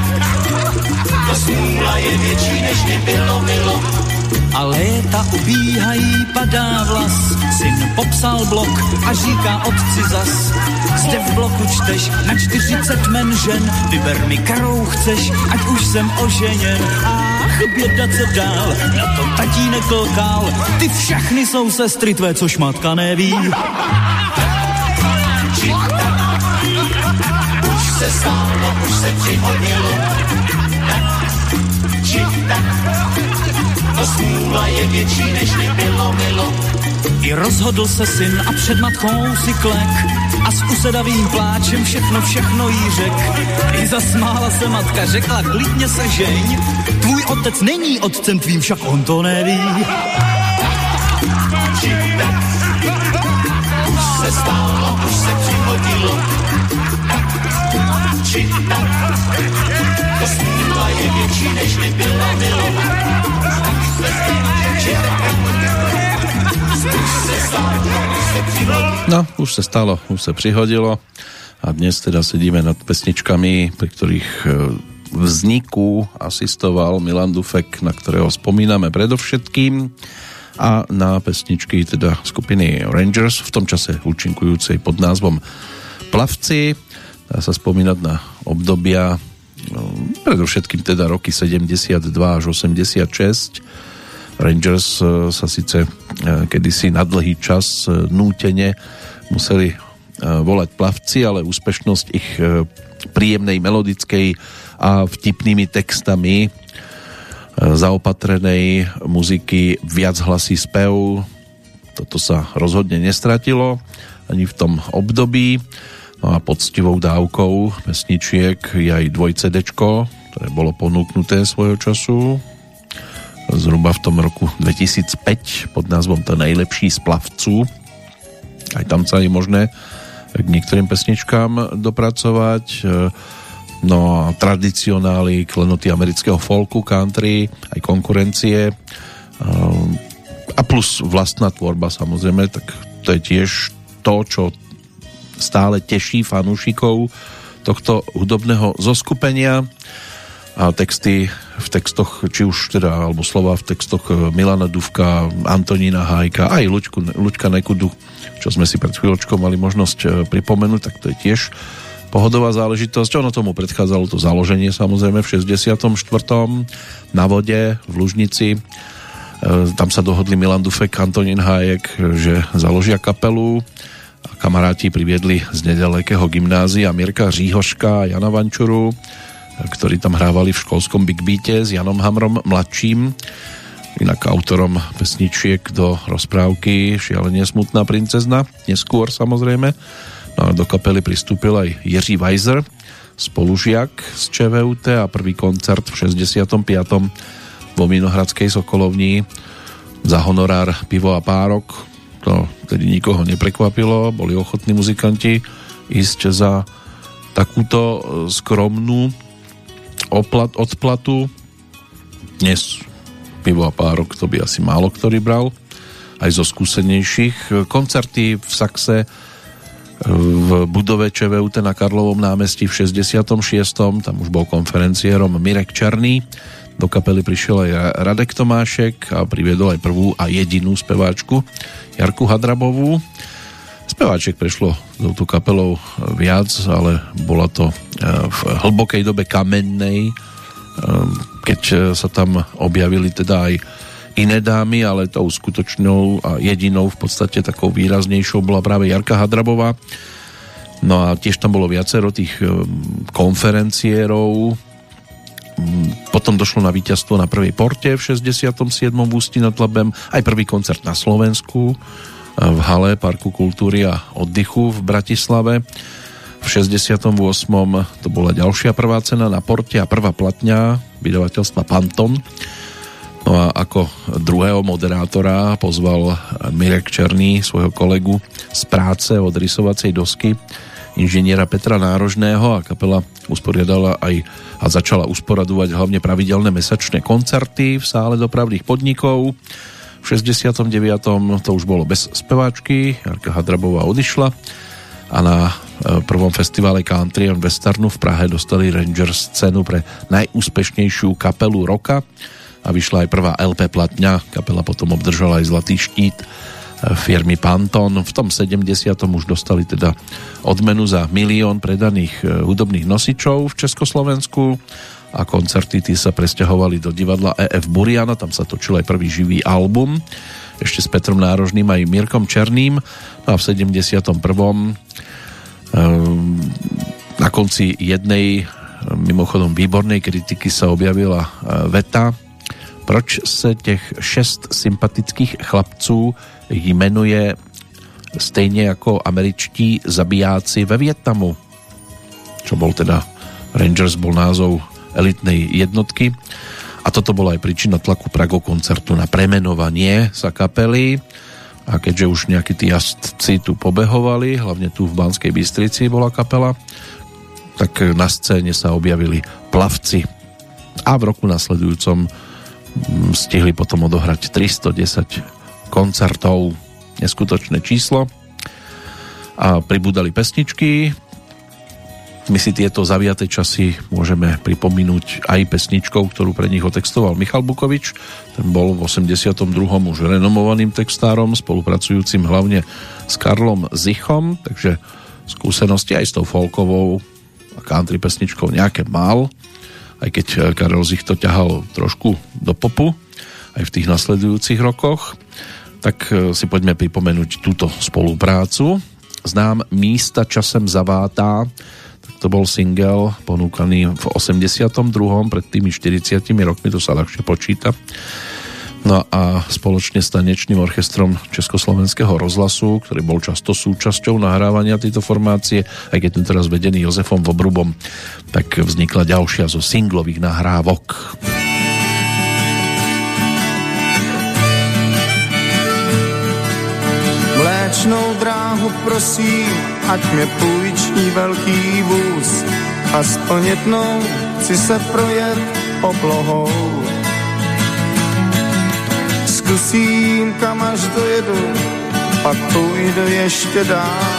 ta smůla je větší, než mě bylo milo. A léta ubíhají, padá vlas. Syn popsal blok a říká otci zas. Zde v bloku čteš na 40 men žen. Vyber mi, kterou chceš, ať už jsem oženěn. Ach, běda, co dál, na to tatínek kolkal. Ty všechny jsou sestry tvé, což matka neví. Už se stálo, už se přihodilo či tak. To smůla je větší, než mi bylo milo. I rozhodl se syn a před matkou si klek a s usedavým pláčem všechno, všechno jí řek. I zasmála se matka, řekla klidně se žeň, tvůj otec není otcem tvým, však on to neví. Už se stálo, už se přihodilo. Či tak, to je větší, než mi bylo milo. No, už se stalo, už se přihodilo a dnes teda sedíme nad pesničkami, pri ktorých e, vzniku asistoval Milan Dufek, na ktorého spomíname predovšetkým a na pesničky teda skupiny Rangers, v tom čase účinkujúcej pod názvom Plavci. Dá sa spomínať na obdobia no, predovšetkým teda roky 72 až 86. Rangers e, sa síce e, kedysi na dlhý čas e, nútene museli volať plavci, ale úspešnosť ich príjemnej melodickej a vtipnými textami zaopatrenej muziky viac hlasí spev toto sa rozhodne nestratilo ani v tom období. No a poctivou dávkou pesničiek je aj dvoj CDčko ktoré bolo ponúknuté svojho času zhruba v tom roku 2005 pod názvom To nejlepší z plavců. Aj tam sa je možné k niektorým pesničkám dopracovať. E, no a tradicionály, klenoty amerického folku, country, aj konkurencie. E, a plus vlastná tvorba samozrejme, tak to je tiež to, čo stále teší fanúšikov tohto hudobného zoskupenia a texty v textoch, či už teda, alebo slova v textoch Milana Duvka, Antonína Hájka, aj Luďku, Luďka Nekudu, čo sme si pred chvíľočkou mali možnosť e, pripomenúť, tak to je tiež pohodová záležitosť. Ono tomu predchádzalo to založenie samozrejme v 64. na vode v Lužnici. E, tam sa dohodli Milan Dufek, Antonín Hájek, že založia kapelu a kamaráti priviedli z nedalekého gymnázia Mirka Říhoška a Jana Vančuru, ktorí tam hrávali v školskom Big Beate s Janom Hamrom mladším inak autorom pesničiek do rozprávky Šialenie smutná princezna, neskôr samozrejme. No a do kapely pristúpil aj Jiří Weiser, spolužiak z ČVUT a prvý koncert v 65. vo Vinohradskej Sokolovni za honorár pivo a párok. To tedy nikoho neprekvapilo, boli ochotní muzikanti ísť za takúto skromnú oplat, odplatu. Dnes pivo a párok to by asi málo ktorý bral aj zo skúsenejších. Koncerty v Saxe v budove ČVUT na Karlovom námestí v 66. Tam už bol konferenciérom Mirek Černý. Do kapely prišiel aj Radek Tomášek a priviedol aj prvú a jedinú speváčku Jarku Hadrabovú. Speváček prešlo touto kapelou viac, ale bola to eh, v hlbokej dobe kamennej Ehm, keď e, sa tam objavili teda aj iné dámy, ale tou skutočnou a jedinou v podstate takou výraznejšou bola práve Jarka Hadrabová. No a tiež tam bolo viacero tých konferenciérov. Mm, potom došlo na víťazstvo na prvej porte v 67. v Ústí nad Labem, aj prvý koncert na Slovensku e, v hale Parku kultúry a oddychu v Bratislave. V V 68. to bola ďalšia prvá cena na porte a prvá platňa vydavateľstva Panton. No a ako druhého moderátora pozval Mirek Černý, svojho kolegu z práce od rysovacej dosky, inžiniera Petra Nárožného a kapela usporiadala aj a začala usporadovať hlavne pravidelné mesačné koncerty v sále dopravných podnikov. V 69. to už bolo bez speváčky, Jarka Hadrabová odišla a na e, prvom festivale Country and Westernu v Prahe dostali Rangers cenu pre najúspešnejšiu kapelu roka a vyšla aj prvá LP platňa. Kapela potom obdržala aj Zlatý štít e, firmy Panton. V tom 70. už dostali teda odmenu za milión predaných e, hudobných nosičov v Československu a koncerty tí sa presťahovali do divadla EF Buriana, tam sa točil aj prvý živý album ešte s Petrom Nárožným aj Mirkom Černým no a v 71. Ehm, na konci jednej mimochodom výbornej kritiky sa objavila e, veta proč se těch šest sympatických chlapců jmenuje stejně jako američtí zabijáci ve Vietnamu. Čo bol teda Rangers, bol názov elitnej jednotky. A toto bola aj príčina tlaku Prago koncertu na premenovanie sa kapely a keďže už nejakí tí jazdci tu pobehovali, hlavne tu v Banskej Bystrici bola kapela, tak na scéne sa objavili plavci. A v roku nasledujúcom mm, stihli potom odohrať 310 koncertov. Neskutočné číslo. A pribúdali pesničky, my si tieto zaviaté časy môžeme pripomenúť aj pesničkou, ktorú pre nich otextoval Michal Bukovič. Ten bol v 82. už renomovaným textárom, spolupracujúcim hlavne s Karlom Zichom, takže skúsenosti aj s tou folkovou a country pesničkou nejaké mal, aj keď Karel Zich to ťahal trošku do popu, aj v tých nasledujúcich rokoch. Tak eh, si poďme pripomenúť túto spoluprácu. Znám místa časem zavátá, to bol single ponúkaný v 82. pred tými 40 rokmi, to sa ľahšie počíta. No a spoločne s tanečným orchestrom Československého rozhlasu, ktorý bol často súčasťou nahrávania tejto formácie, aj keď ten teraz vedený Jozefom Vobrubom, tak vznikla ďalšia zo singlových nahrávok. Mléčnou dráhu prosím, ať mě půjčí velký vůz. Aspoň jednou chci se projet oblohou. Zkusím, kam až dojedu, pak půjdu ještě dál,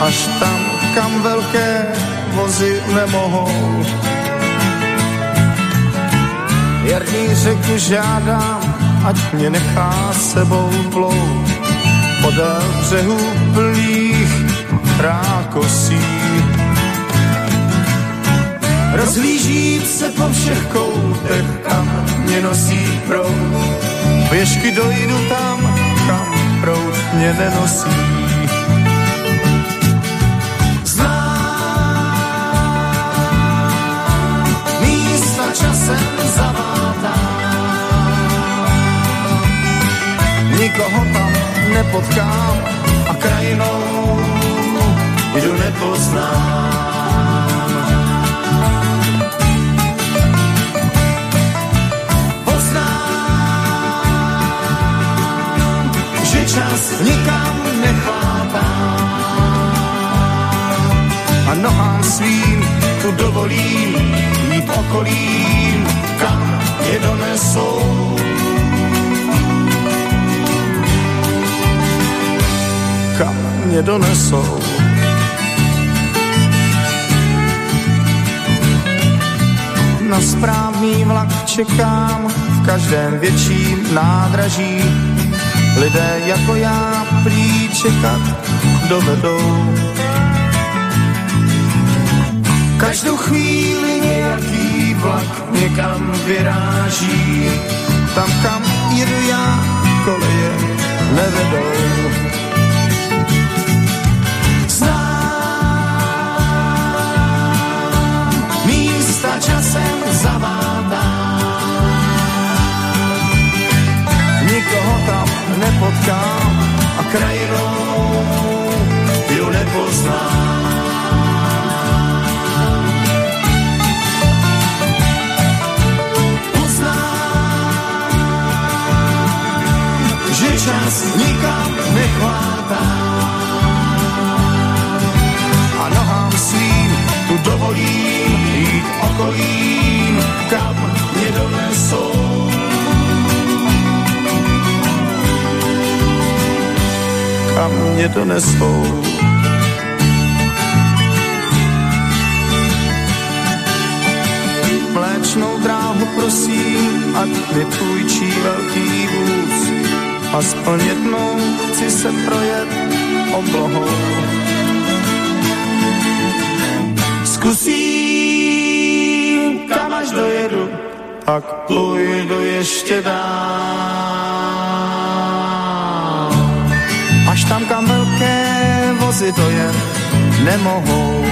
až tam, kam velké vozy nemohou. Jarní řeku žádám, ať mě nechá sebou plout podél břehů plných rákosí. Rozhlížím se po všech koutech, kam mě nosí proud. Pěšky dojdu tam, kam proud mě nenosí. Časem zavátá. Nikoho tam nepotkám okolím, kam je donesou kam mě donesou. Na správný vlak čekám v každém větším nádraží. Lidé jako já prý čekat dovedou. Každou chvíli nějaký vlak někam vyráží. Tam, kam jedu já, koleje nevedou. časem zavádá. Nikoho tam nepotkám a krajinou ju nepoznám. čas nikam nechvátá. A nohám svým tu dovolím jít okolím, kam mě donesou. Kam mě donesou. Mléčnou dráhu prosím, ať mi půjčí velký vůz Aspoň jednou chci se projet oblohou. Zkusím, kam až dojedu, pak půjdu ještě dál. Až tam, kam velké vozy dojet nemohou.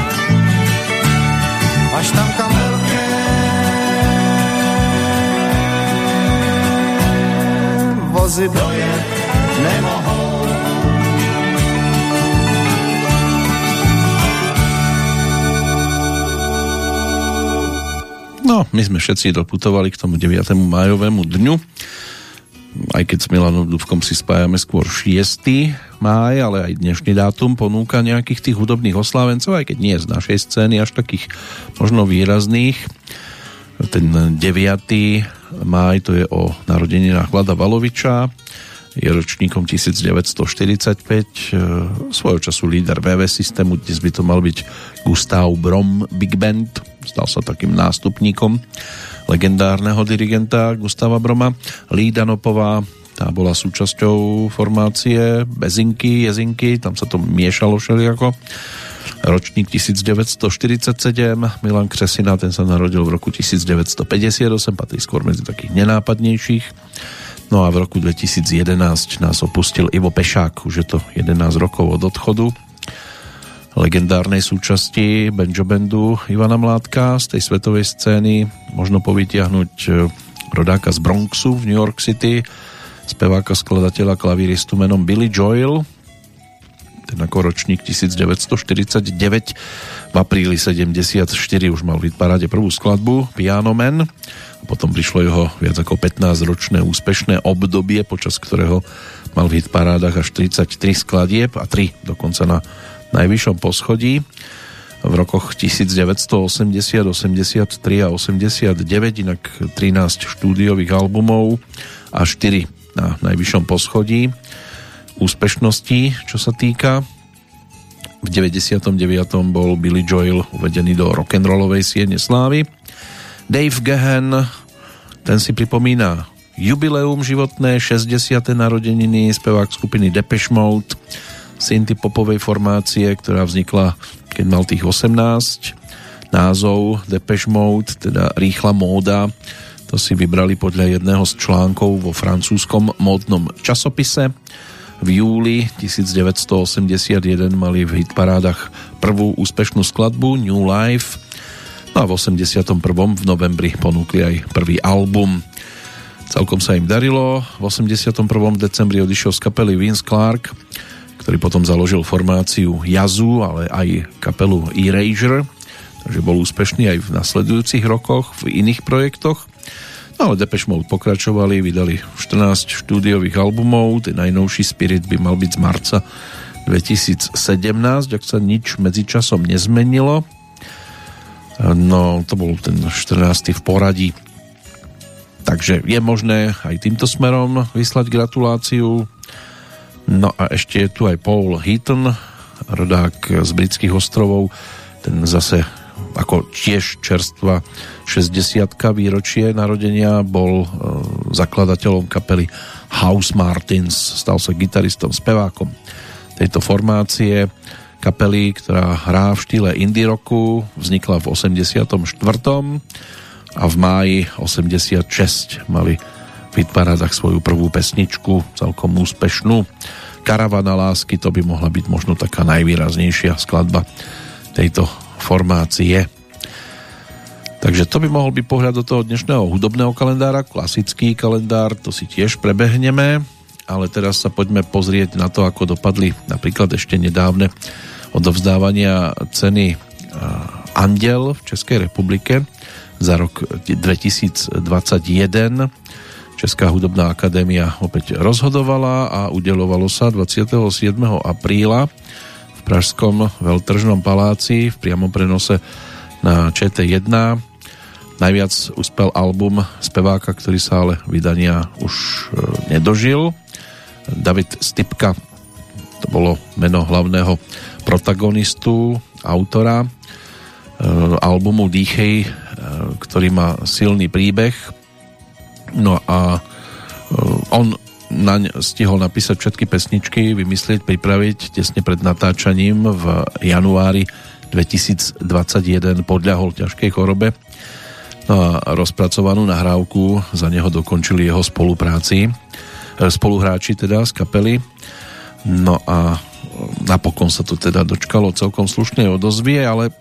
Až tam, kam vozy dojet nemohou. No, my sme všetci doputovali k tomu 9. májovému dňu, aj keď s Milanom Dubkom si spájame skôr 6. máj, ale aj dnešný dátum ponúka nejakých tých hudobných oslávencov, aj keď nie z našej scény, až takých možno výrazných. Ten 9. máj to je o narodeninách Vlada Valoviča, je ročníkom 1945, svojho času líder VV systému, dnes by to mal byť Gustav Brom Big Band, stal sa takým nástupníkom legendárneho dirigenta Gustava Broma. Lída Nopová, tá bola súčasťou formácie Bezinky, Jezinky, tam sa to miešalo všelijako. Ročník 1947, Milan Křesina, ten sa narodil v roku 1958, patrí skôr medzi takých nenápadnejších. No a v roku 2011 nás opustil Ivo Pešák, už je to 11 rokov od odchodu. Legendárnej súčasti Benjo Bandu Ivana Mládka z tej svetovej scény možno povytiahnuť e, rodáka z Bronxu v New York City speváka, skladateľa, klaviristu menom Billy Joel ten ako ročník 1949 v apríli 74 už mal v paráde prvú skladbu Piano Man. A potom prišlo jeho viac ako 15 ročné úspešné obdobie počas ktorého mal v hitparádach až 33 skladieb a 3 dokonca na najvyššom poschodí. V rokoch 1980, 83 a 89, inak 13 štúdiových albumov a 4 na najvyššom poschodí úspešnosti, čo sa týka. V 99. bol Billy Joel uvedený do rock'n'rollovej siene slávy. Dave Gahan, ten si pripomína jubileum životné, 60. narodeniny, spevák skupiny Depeche Mode, synty popovej formácie, ktorá vznikla, keď mal tých 18. Názov Depeche Mode, teda rýchla móda, to si vybrali podľa jedného z článkov vo francúzskom módnom časopise. V júli 1981 mali v hitparádach prvú úspešnú skladbu New Life no a v 81. v novembri ponúkli aj prvý album. Celkom sa im darilo. V 81. decembri odišiel z kapely Vince Clark ktorý potom založil formáciu Jazu, ale aj kapelu Erasure, takže bol úspešný aj v nasledujúcich rokoch v iných projektoch. No ale Depeche Mode pokračovali, vydali 14 štúdiových albumov, ten najnovší Spirit by mal byť z marca 2017, ak sa nič medzičasom nezmenilo. No, to bol ten 14. v poradí. Takže je možné aj týmto smerom vyslať gratuláciu No a ešte je tu aj Paul Heaton, rodák z britských ostrovov, ten zase ako tiež čerstva 60 výročie narodenia bol e, zakladateľom kapely House Martins, stal sa gitaristom, spevákom tejto formácie kapely, ktorá hrá v štýle indie rocku, vznikla v 84. a v máji 86 mali v hitparádach svoju prvú pesničku, celkom úspešnú. Karavana lásky, to by mohla byť možno taká najvýraznejšia skladba tejto formácie. Takže to by mohol byť pohľad do toho dnešného hudobného kalendára, klasický kalendár, to si tiež prebehneme, ale teraz sa poďme pozrieť na to, ako dopadli napríklad ešte nedávne odovzdávania ceny Andel v Českej republike za rok 2021 Česká hudobná akadémia opäť rozhodovala a udelovalo sa 27. apríla Pražskom veľtržnom paláci v priamom prenose na ČT1. Najviac uspel album speváka, ktorý sa ale vydania už e, nedožil. David Stipka, to bolo meno hlavného protagonistu, autora e, albumu Dýchej, e, ktorý má silný príbeh. No a on naň stihol napísať všetky pesničky, vymyslieť, pripraviť tesne pred natáčaním v januári 2021 podľahol ťažkej chorobe. No a rozpracovanú nahrávku za neho dokončili jeho spolupráci, e, spoluhráči teda z kapely. No a napokon sa to teda dočkalo celkom slušnej odozvie, ale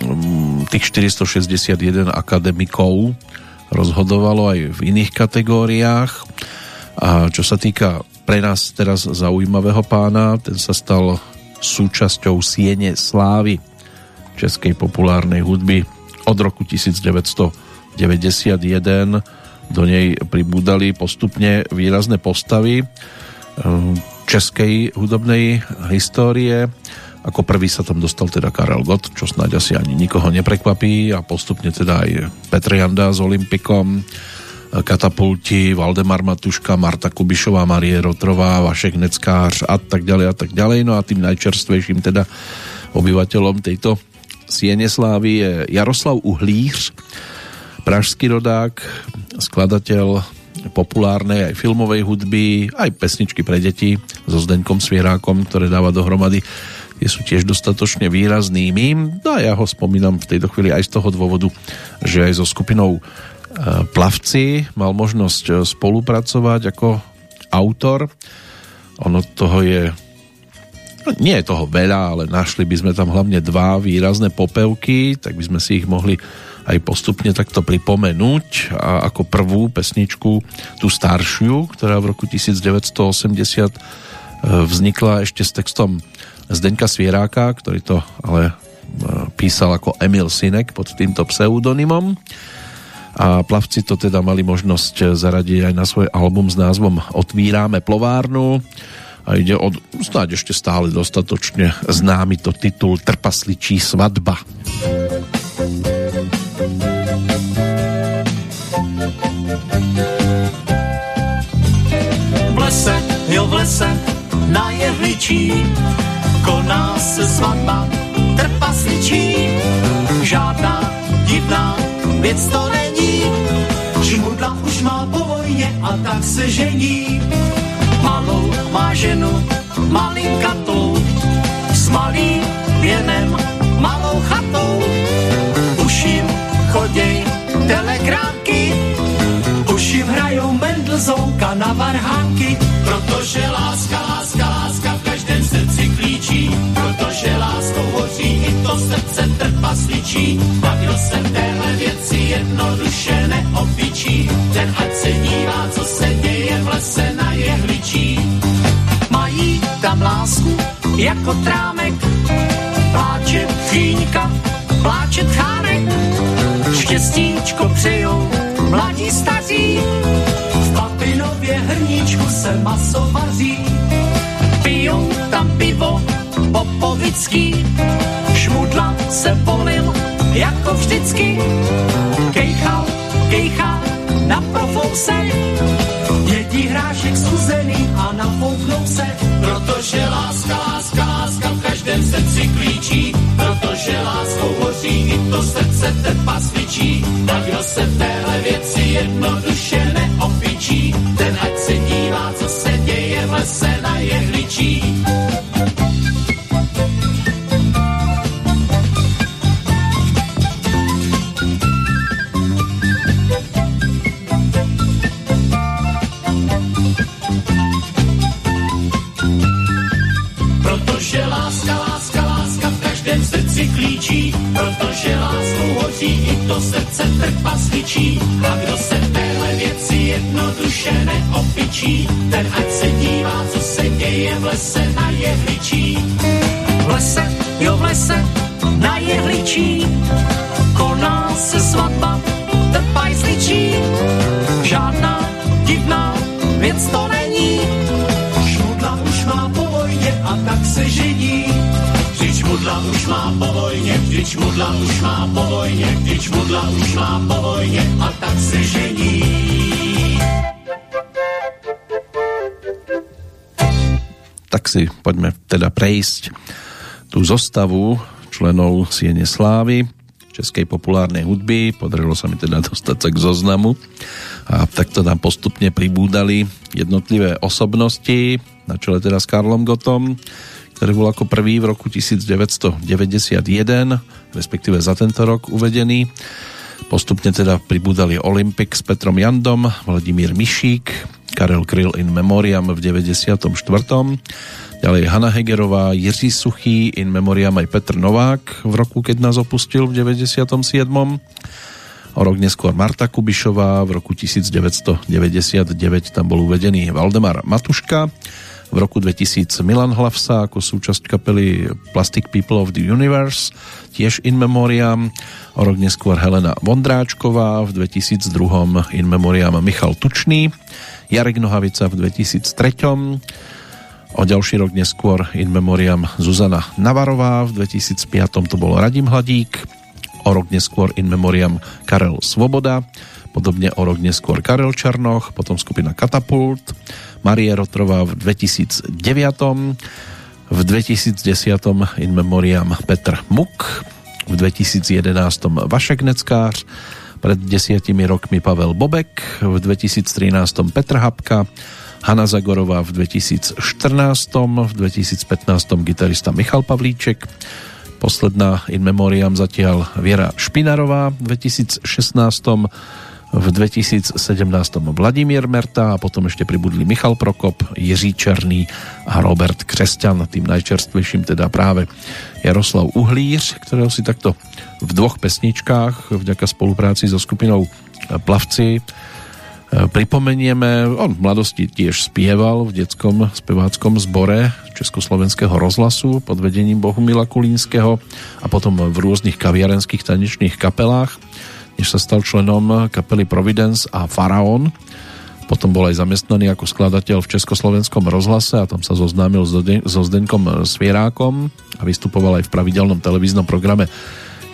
mm, tých 461 akademikov rozhodovalo aj v iných kategóriách a čo sa týka pre nás teraz zaujímavého pána, ten sa stal súčasťou Siene Slávy českej populárnej hudby od roku 1991 do nej pribúdali postupne výrazné postavy ehm, českej hudobnej histórie. Ako prvý sa tam dostal teda Karel Gott, čo snáď asi ani nikoho neprekvapí a postupne teda aj Petr Janda s Olympikom, Katapulti, Valdemar Matuška, Marta Kubišová, Marie Rotrová, Vašek Neckář a tak ďalej a tak ďalej. No a tým najčerstvejším teda obyvateľom tejto Sieneslávy je Jaroslav Uhlíř, pražský rodák, skladateľ populárnej aj filmovej hudby, aj pesničky pre deti so Zdeňkom Svierákom, ktoré dáva dohromady tie sú tiež dostatočne výraznými. No a ja ho spomínam v tejto chvíli aj z toho dôvodu, že aj so skupinou plavci, mal možnosť e, spolupracovať ako autor. Ono toho je no, nie je toho veľa, ale našli by sme tam hlavne dva výrazné popevky, tak by sme si ich mohli aj postupne takto pripomenúť a ako prvú pesničku tú staršiu, ktorá v roku 1980 e, vznikla ešte s textom Zdeňka Svieráka, ktorý to ale písal ako Emil Sinek pod týmto pseudonymom a plavci to teda mali možnosť zaradiť aj na svoj album s názvom Otvírame plovárnu a ide o snáď ešte stále dostatočne známy to titul Trpasličí svadba. V lese, jo v lese, na jehličí, koná se svatba trpasličí. Žádná divná věc to Šmudla už má po vojně a tak se žení. Malou má ženu, malinkatou, s malým věnem, malou chatou. Už jim choděj telegramky, už jim hrajou Mendelzouka na varhánky, protože láska, láska srdce trpasličí. Se v téhle věci jednoduše neopičí, ten ať se dívá, co se děje v lese na jehličí. Mají tam lásku jako trámek, pláče chýňka, pláče tchárek, štěstíčko přejou mladí staří, v papinově hrníčku se maso vaří, pijou tam pivo popovický, šmudla se volil jako vždycky, kejchal, kejchal na profouse, jedí hrášek stuzený a nafouknou se, protože láska, láska, láska v každém srdci klíčí, protože láskou hoří i to srdce trpasličí, tak kdo se téhle věci jednoduše neopičí, ten ať se dívá, co se děje v lese na jehličí. To srdce trpasličí. A kdo se téhle věci jednoduše neopičí, ten ať se dívá, co se děje v lese na jehličí. V lese, jo v lese, na jehličí, koná se svatba trpajsličí. Žádná divná věc to není, šmudla už má po a tak se žení mudla už má po vojně, když mudla už má po vojně, když mudla už má po vojně a tak se žení. Tak si poďme teda prejsť tú zostavu členov Siene Slávy českej populárnej hudby. Podarilo sa mi teda dostať sa k zoznamu a takto nám postupne pribúdali jednotlivé osobnosti na čele teda s Karlom Gotom, ktorý bol ako prvý v roku 1991, respektíve za tento rok uvedený. Postupne teda pribúdali Olympic s Petrom Jandom, Vladimír Mišík, Karel Kryl in Memoriam v 94. Ďalej Hanna Hegerová, Jiří Suchý, in memoriam aj Petr Novák v roku, keď nás opustil v 97. O rok neskôr Marta Kubišová, v roku 1999 tam bol uvedený Valdemar Matuška, v roku 2000 Milan Hlavsa ako súčasť kapely Plastic People of the Universe, tiež in memoriam. O rok neskôr Helena Vondráčková, v 2002 in memoriam Michal Tučný, Jarek Nohavica v 2003 O ďalší rok neskôr in memoriam Zuzana Navarová, v 2005 to bol Radim Hladík, o rok neskôr in memoriam Karel Svoboda, podobne o rok neskôr Karel Čarnoch, potom skupina Katapult, Marie Rotrová v 2009, v 2010 in memoriam Petr Muk, v 2011 Vašek Neckář, pred desiatimi rokmi Pavel Bobek, v 2013 Petr Hapka, Hanna Zagorová v 2014, v 2015 gitarista Michal Pavlíček, posledná in memoriam zatiaľ Viera Špinarová v 2016 v 2017 Vladimír Merta a potom ešte pribudli Michal Prokop, Jiří Černý a Robert Křesťan, tým najčerstvejším teda práve Jaroslav Uhlíř, ktorého si takto v dvoch pesničkách vďaka spolupráci so skupinou Plavci E, pripomenieme, on v mladosti tiež spieval v detskom speváckom zbore Československého rozhlasu pod vedením Bohumila Kulínskeho a potom v rôznych kaviarenských tanečných kapelách, než sa stal členom kapely Providence a Faraón. Potom bol aj zamestnaný ako skladateľ v Československom rozhlase a tam sa zoznámil so Zdeňkom Svierákom a vystupoval aj v pravidelnom televíznom programe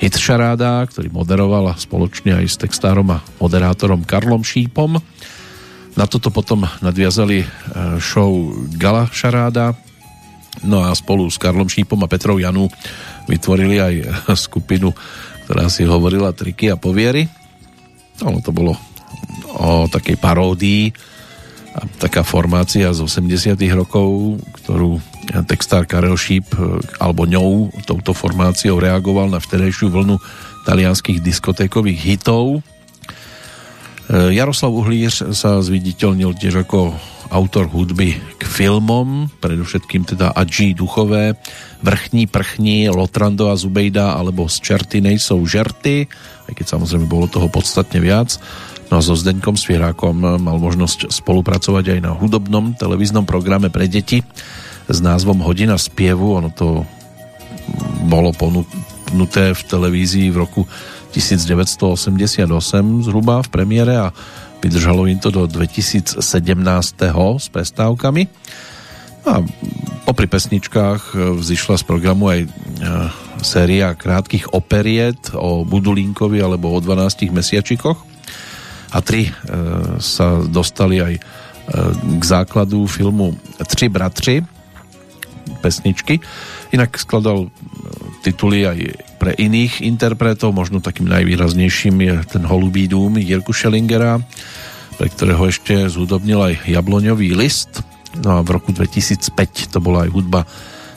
Hit Šaráda, ktorý moderoval spoločne aj s textárom a moderátorom Karlom Šípom. Na toto potom nadviazali e, show Gala Šaráda, no a spolu s Karlom Šípom a Petrou Janu vytvorili aj skupinu, ktorá si hovorila triky a poviery. Ono to bolo o takej paródii a taká formácia z 80 rokov, ktorú textár Karel Šíp e, alebo ňou touto formáciou reagoval na vtedejšiu vlnu talianských diskotékových hitov. E, Jaroslav Uhlíř sa zviditeľnil tiež ako autor hudby k filmom, predovšetkým teda Adži Duchové, Vrchní prchní, Lotrando a Zubejda alebo Z čerty nejsou žerty, aj keď samozrejme bolo toho podstatne viac. No a so Zdeňkom Svierákom mal možnosť spolupracovať aj na hudobnom televíznom programe pre deti s názvom Hodina spievu. Ono to bolo ponúknuté v televízii v roku 1988 zhruba v premiére a vydržalo im to do 2017. s prestávkami. A popri pesničkách vzýšla z programu aj e, séria krátkých operiet o Budulínkovi alebo o 12 mesiačikoch a tri e, sa dostali aj e, k základu filmu Tři bratři pesničky. Inak skladal e, tituly aj pre iných interpretov, možno takým najvýraznejším je ten Holubý dům Jirku Schellingera, pre ktorého ešte zúdobnil aj Jabloňový list. No a v roku 2005 to bola aj hudba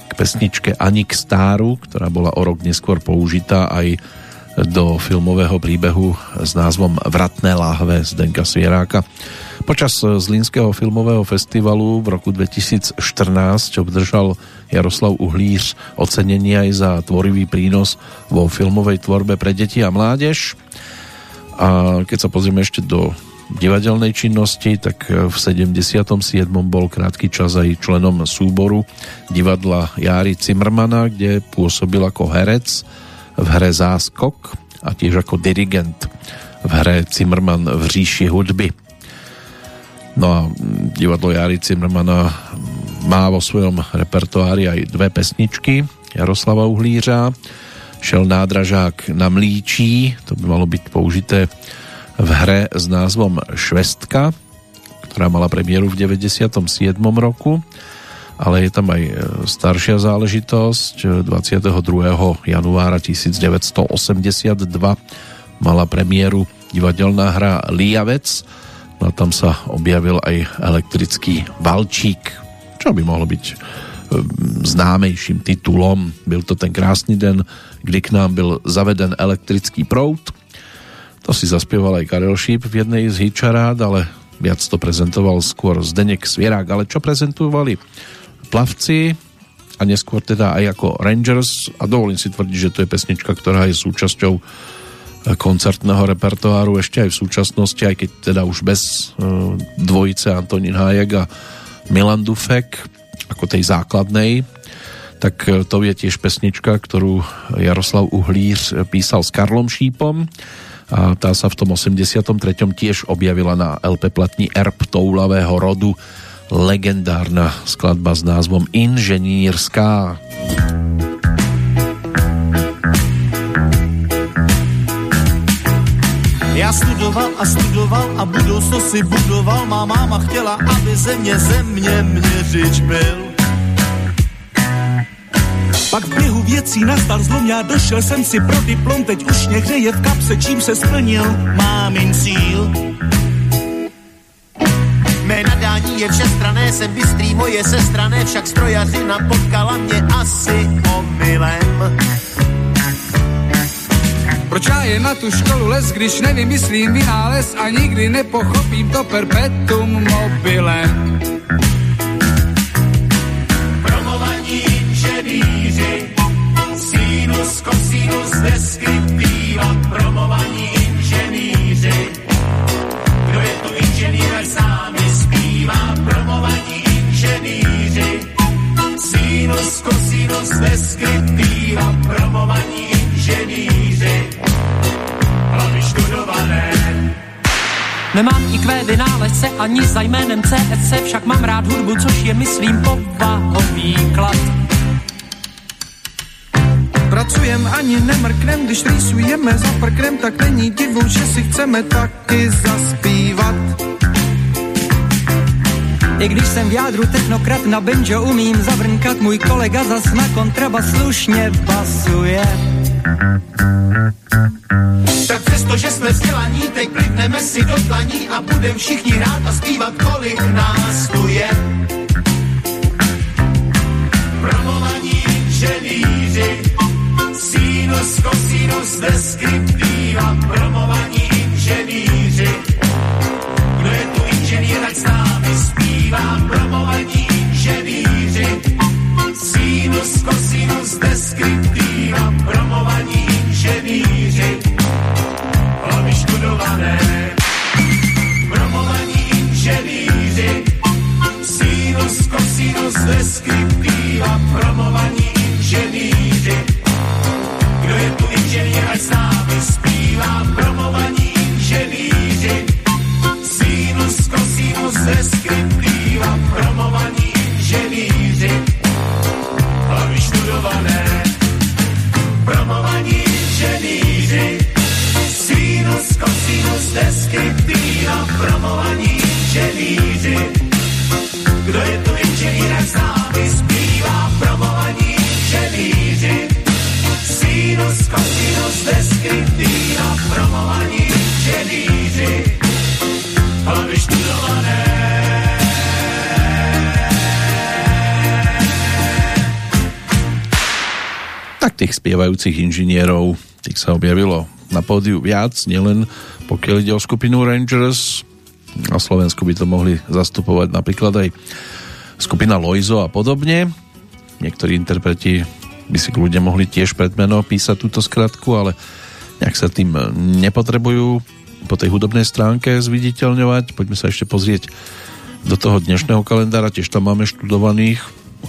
k pesničke Anik Stáru, ktorá bola o rok neskôr použitá aj do filmového príbehu s názvom Vratné láhve Zdenka Svieráka. Počas Zlínskeho filmového festivalu v roku 2014 obdržal Jaroslav Uhlíř ocenenie aj za tvorivý prínos vo filmovej tvorbe pre deti a mládež. A keď sa pozrieme ešte do divadelnej činnosti, tak v 77. bol krátky čas aj členom súboru divadla Járy Cimrmana, kde pôsobil ako herec v hre Záskok a tiež ako dirigent v hre Zimmerman v říši hudby. No a divadlo Jary Zimmermana má vo svojom repertoári aj dve pesničky Jaroslava Uhlířa. Šel nádražák na Mlíčí, to by malo byť použité v hre s názvom Švestka, ktorá mala premiéru v 97. roku ale je tam aj e, staršia záležitosť. 22. januára 1982 mala premiéru divadelná hra Liavec no a tam sa objavil aj elektrický valčík, čo by mohlo byť e, známejším titulom. Byl to ten krásny den, kdy k nám byl zaveden elektrický proud. To si zaspieval aj Karel Šíp v jednej z hitčarád, ale viac to prezentoval skôr Zdenek Svierák. Ale čo prezentovali plavci a neskôr teda aj ako Rangers a dovolím si tvrdiť, že to je pesnička, ktorá je súčasťou koncertného repertoáru ešte aj v súčasnosti, aj keď teda už bez uh, dvojice Antonín Hájek a Milan Dufek ako tej základnej tak eh, to je tiež pesnička, ktorú Jaroslav Uhlíř písal s Karlom Šípom a tá sa v tom 83. tiež objavila na LP platní Erb toulavého rodu legendárna skladba s názvom Inženýrská. Já studoval a studoval a budoucnost si budoval. Má máma chtěla, aby země země měřič byl. Pak v běhu věcí nastal zlom, já došel jsem si pro diplom, teď už mě hřeje v kapse, čím se splnil mámin cíl. Mé nadání je všestrané, jsem bystrý, moje sestrané, však strojařina potkala mě asi omylem. Proč já je na tu školu les, když nevymyslím vynález a nikdy nepochopím to perpetuum mobilem? Promovaní inženýři, sinus, cosinus, deskriptiva, promovaní inženýři. Kdo je tu inženýr, ať sám zpívá, promovaní inženýři. Sinus, cosinus, deskriptiva, promovaní Nemám IQ vynálezce ani za jménem CSC, však mám rád hudbu, což je, myslím, povahový klad. Pracujem ani nemrknem, když rýsujeme za prknem, tak není divu, že si chceme taky zaspívat. I když jsem v jádru technokrat na banjo umím zavrnkat, můj kolega zas na kontrabas slušně basuje. Tak přesto, že jsme vzdělaní, teď plivneme si do dlaní a budem všichni hrát a zpívat, kolik nás tu je. Promovaní inženýři, sinus, cosinus, deskriptiva, promovaní inženýři. Kdo je tu inženýr, ať s námi zpívá, promovaní sinus, cosinus, deskriptiva, promovaní inženýři. Hlavy študované, promovaní inženýři, sinus, cosinus, deskriptiva, promovaní inženýři. Kdo je tu inženýr, ať s námi zpívá, promovaní inženýři, sinus, cosinus, deskriptiva, promovaní inženýři. Cosinus, deskriptiva, promovaní inženýři. Kdo je tu inženýr, ať s námi zpívá, promovaní inženýři, sinus, cosinus, deskriptiva, promovaní inženýři. Hlavy študované, Tak tých spievajúcich inžinierov, tých sa objavilo na pódiu viac, nielen pokiaľ ide o skupinu Rangers. Na Slovensku by to mohli zastupovať napríklad aj skupina Loizo a podobne. Niektorí interpreti by si ľudia mohli tiež predmeno písať túto skratku, ale nejak sa tým nepotrebujú po tej hudobnej stránke zviditeľňovať. Poďme sa ešte pozrieť do toho dnešného kalendára. Tiež tam máme študovaných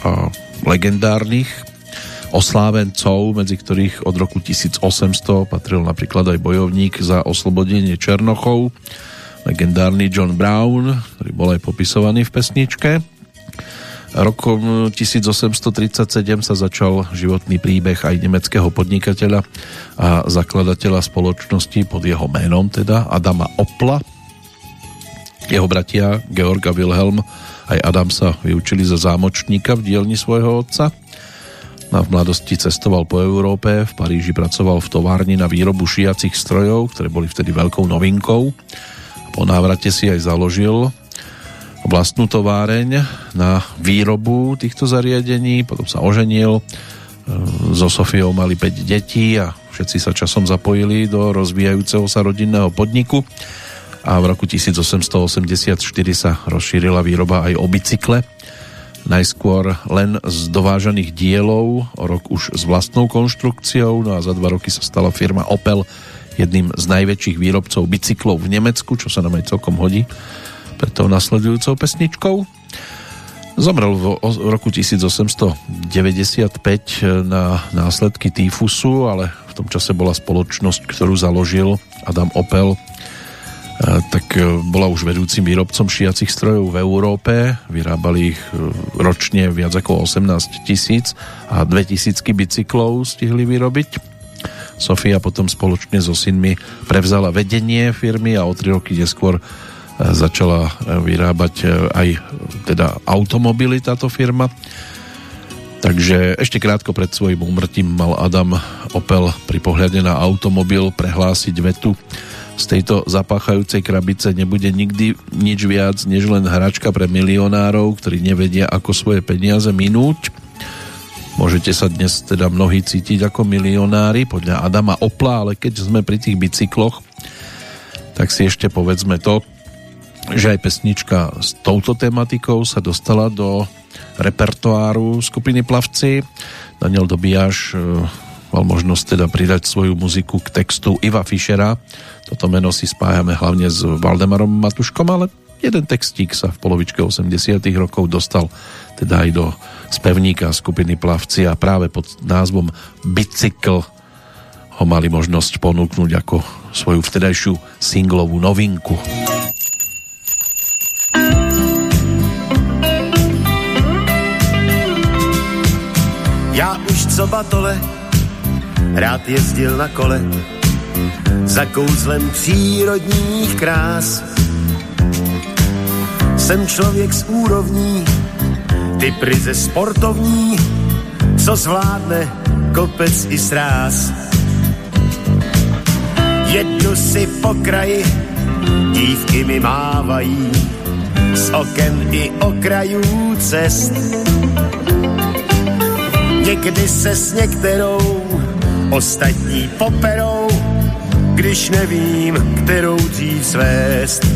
a legendárnych oslávencov, medzi ktorých od roku 1800 patril napríklad aj bojovník za oslobodenie Černochov, legendárny John Brown, ktorý bol aj popisovaný v pesničke. Rokom 1837 sa začal životný príbeh aj nemeckého podnikateľa a zakladateľa spoločnosti pod jeho menom, teda Adama Opla. Jeho bratia Georg a Wilhelm aj Adam sa vyučili za zámočníka v dielni svojho otca. V mladosti cestoval po Európe, v Paríži pracoval v továrni na výrobu šijacích strojov, ktoré boli vtedy veľkou novinkou. Po návrate si aj založil vlastnú továreň na výrobu týchto zariadení, potom sa oženil, e, so Sofiou mali 5 detí a všetci sa časom zapojili do rozvíjajúceho sa rodinného podniku a v roku 1884 sa rozšírila výroba aj o bicykle. Najskôr len z dovážaných dielov, o rok už s vlastnou konštrukciou, no a za dva roky sa stala firma Opel jedným z najväčších výrobcov bicyklov v Nemecku, čo sa nám aj celkom hodí pred tou nasledujúcou pesničkou. Zomrel v roku 1895 na následky týfusu, ale v tom čase bola spoločnosť, ktorú založil Adam Opel, tak e, bola už vedúcim výrobcom šiacich strojov v Európe. Vyrábali ich e, ročne viac ako 18 tisíc a 2000 bicyklov stihli vyrobiť. Sofia potom spoločne so synmi prevzala vedenie firmy a o tri roky neskôr začala vyrábať e, aj teda automobily táto firma. Takže ešte krátko pred svojím umrtím mal Adam Opel pri pohľade na automobil prehlásiť vetu z tejto zapáchajúcej krabice nebude nikdy nič viac než len hračka pre milionárov, ktorí nevedia ako svoje peniaze minúť. Môžete sa dnes teda mnohí cítiť ako milionári podľa Adama Opla, ale keď sme pri tých bicykloch, tak si ešte povedzme to, že aj pesnička s touto tematikou sa dostala do repertoáru skupiny Plavci. Daniel Dobijaš e, mal možnosť teda pridať svoju muziku k textu Iva Fischera. Toto meno si spájame hlavne s Valdemarom Matuškom, ale jeden textík sa v polovičke 80 rokov dostal teda aj do spevníka skupiny Plavci a práve pod názvom Bicycle ho mali možnosť ponúknuť ako svoju vtedajšiu singlovú novinku. Já už co batole, rád jezdil na kole, za kouzlem přírodních krás. Jsem člověk z úrovní, ty prize sportovní, co zvládne kopec i sráz. Jedu si po kraji, dívky mi mávají, z oken i okrajů cest Někdy se s některou ostatní poperou, když nevím, kterou dřív svést.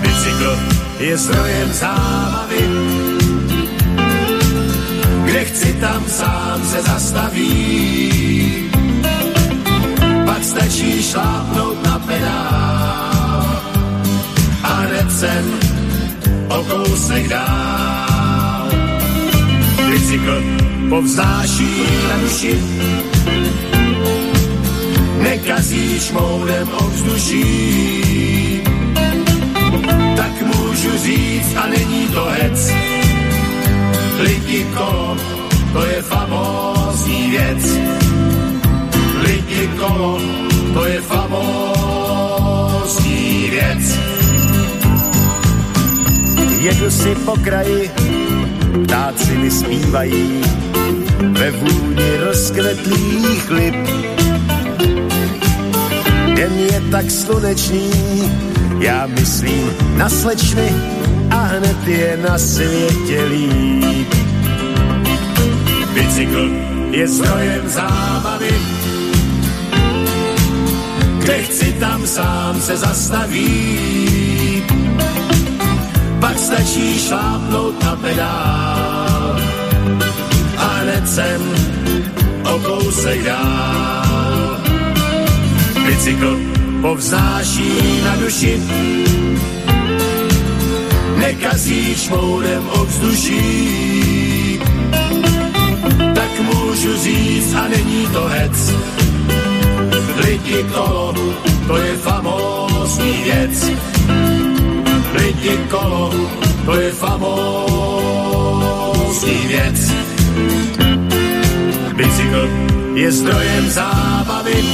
Bicykl je zdrojem zábavy, kde chci tam sám se zastaví. Pak stačí šlápnout na pedál a hned jsem o kousek dál bicykl povznáší na duši. Nekazíš moudem ovzduší, tak můžu říct a není to hec. Lidi kolo, to je famózní věc. Lidi kolo, to je famózní věc. Jedu si po kraji, ptáci mi zpívají ve vůni rozkvetlých lip. Den je tak slunečný, já myslím na slečny a hned je na světě líp. Bicykl je zdrojem zábavy, kde chci tam sám se zastaví pak stačí šlápnout na pedál a hned jsem o kousek dál. Bicykl povznáší na duši, nekazíš moudem ovzduší, tak můžu říct a není to hec. Lidi kolo, to je famózní věc lidi kolo, to je famózní věc. Bicykl je zdrojem zábavy,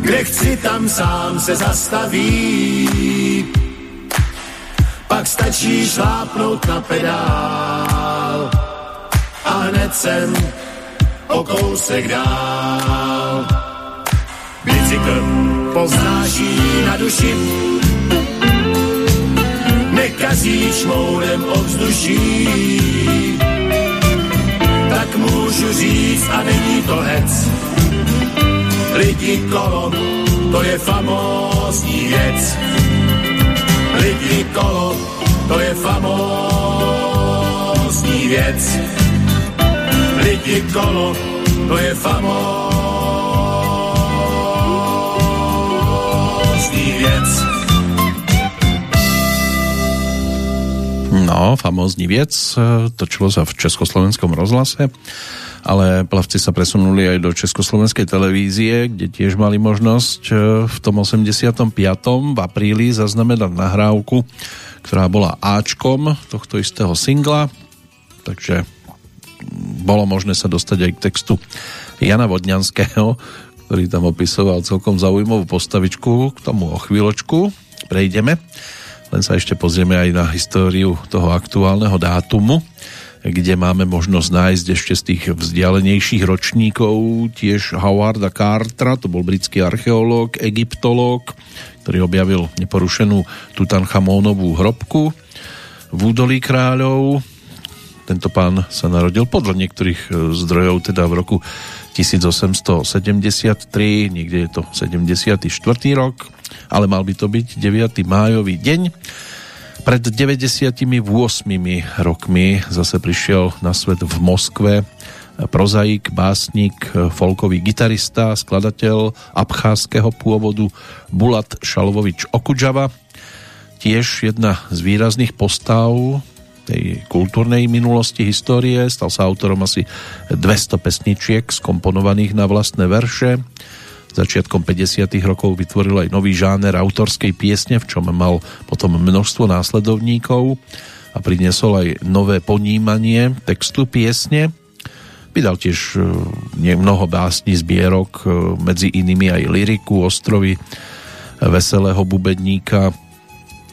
kde chci, tam sám se zastaví. Pak stačí šlápnout na pedál a hned jsem o kousek dál. Bicykl poznáší na duši, nekazí šmoudem ovzduší. Tak můžu říct a není to hec, lidi kolom, to je famózní věc. Lidi kolom, to je famózní věc. Lidi kolo, to je famózní věc. No, famózní věc, točilo sa v Československom rozhlase ale plavci sa presunuli aj do Československej televízie, kde tiež mali možnosť e, v tom 85. v apríli zaznamenať nahrávku, ktorá bola Ačkom tohto istého singla, takže bolo možné sa dostať aj k textu Jana Vodňanského, ktorý tam opisoval celkom zaujímavú postavičku, k tomu o chvíľočku prejdeme. Len sa ešte pozrieme aj na históriu toho aktuálneho dátumu kde máme možnosť nájsť ešte z tých vzdialenejších ročníkov tiež Howarda Cartera, to bol britský archeológ, egyptológ, ktorý objavil neporušenú Tutanchamónovú hrobku v údolí kráľov. Tento pán sa narodil podľa niektorých e, zdrojov teda v roku 1873, niekde je to 74. rok, ale mal by to byť 9. májový deň pred 98 rokmi zase prišiel na svet v Moskve prozaik, básnik, folkový gitarista, skladateľ abcházského pôvodu Bulat Šalvovič Okudžava. Tiež jedna z výrazných postav tej kultúrnej minulosti histórie. Stal sa autorom asi 200 pesničiek skomponovaných na vlastné verše začiatkom 50. rokov vytvoril aj nový žáner autorskej piesne, v čom mal potom množstvo následovníkov a priniesol aj nové ponímanie textu piesne. Vydal tiež e, mnoho básní zbierok, e, medzi inými aj liriku, ostrovy veselého bubedníka,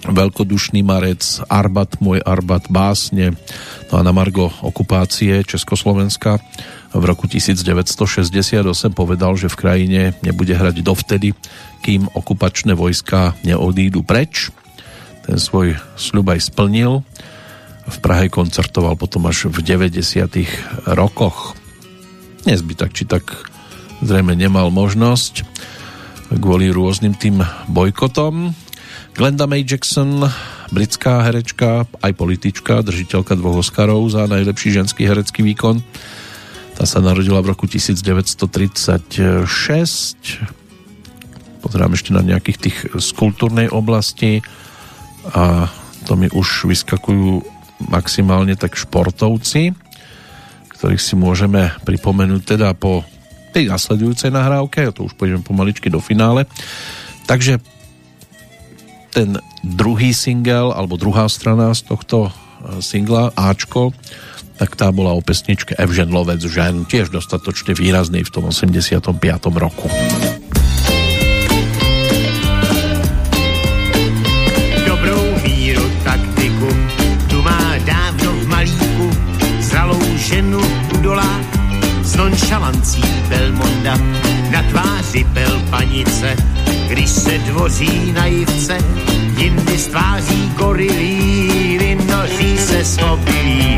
veľkodušný marec, Arbat, môj Arbat, básne, no a na Margo okupácie Československa v roku 1968 povedal, že v krajine nebude hrať dovtedy, kým okupačné vojska neodídu preč. Ten svoj sľub aj splnil. V Prahe koncertoval potom až v 90. rokoch. Dnes by tak či tak zrejme nemal možnosť kvôli rôznym tým bojkotom. Glenda May Jackson, britská herečka, aj politička, držiteľka dvoch Oscarov za najlepší ženský herecký výkon tá sa narodila v roku 1936. Pozerám ešte na nejakých tých z kultúrnej oblasti a to mi už vyskakujú maximálne tak športovci, ktorých si môžeme pripomenúť teda po tej nasledujúcej nahrávke, a to už pôjdeme pomaličky do finále. Takže ten druhý single, alebo druhá strana z tohto singla, Ačko, tak tá bola o pesničke Evžen Lovec žen, tiež dostatočne výrazný v tom 85. roku. Dobrou míru taktiku tu má dávno v malíku zralou ženu udolá s nonšalancí Belmonda na tváři pel panice, když se dvoří naivce, jindy z tváří gorilí, vynoří se schopilí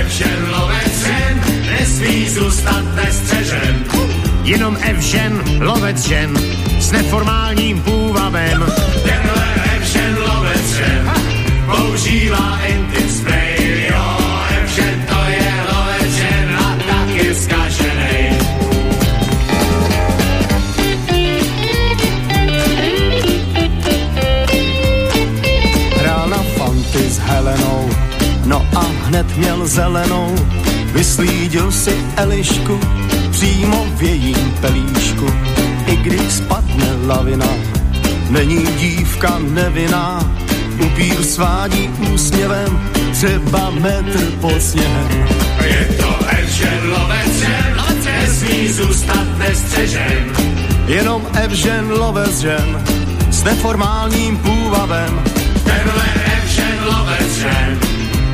Evžen lovec žen, nesmí zůstat nestřežen. Jenom Evžen lovec žen s neformálním půvabem. Tenhle Evžen lovec žen používá intim spray, s Helenou No a hned měl zelenou, vyslídil si Elišku přímo v jejím pelíšku. I když spadne lavina, není dívka nevinná, upír svádí úsměvem třeba metr pod sněhem. Je to Evžen lovec žen, nesmí zůstat nestřežen. Jenom Evžen lovec žen, s neformálním půvabem. Tenhle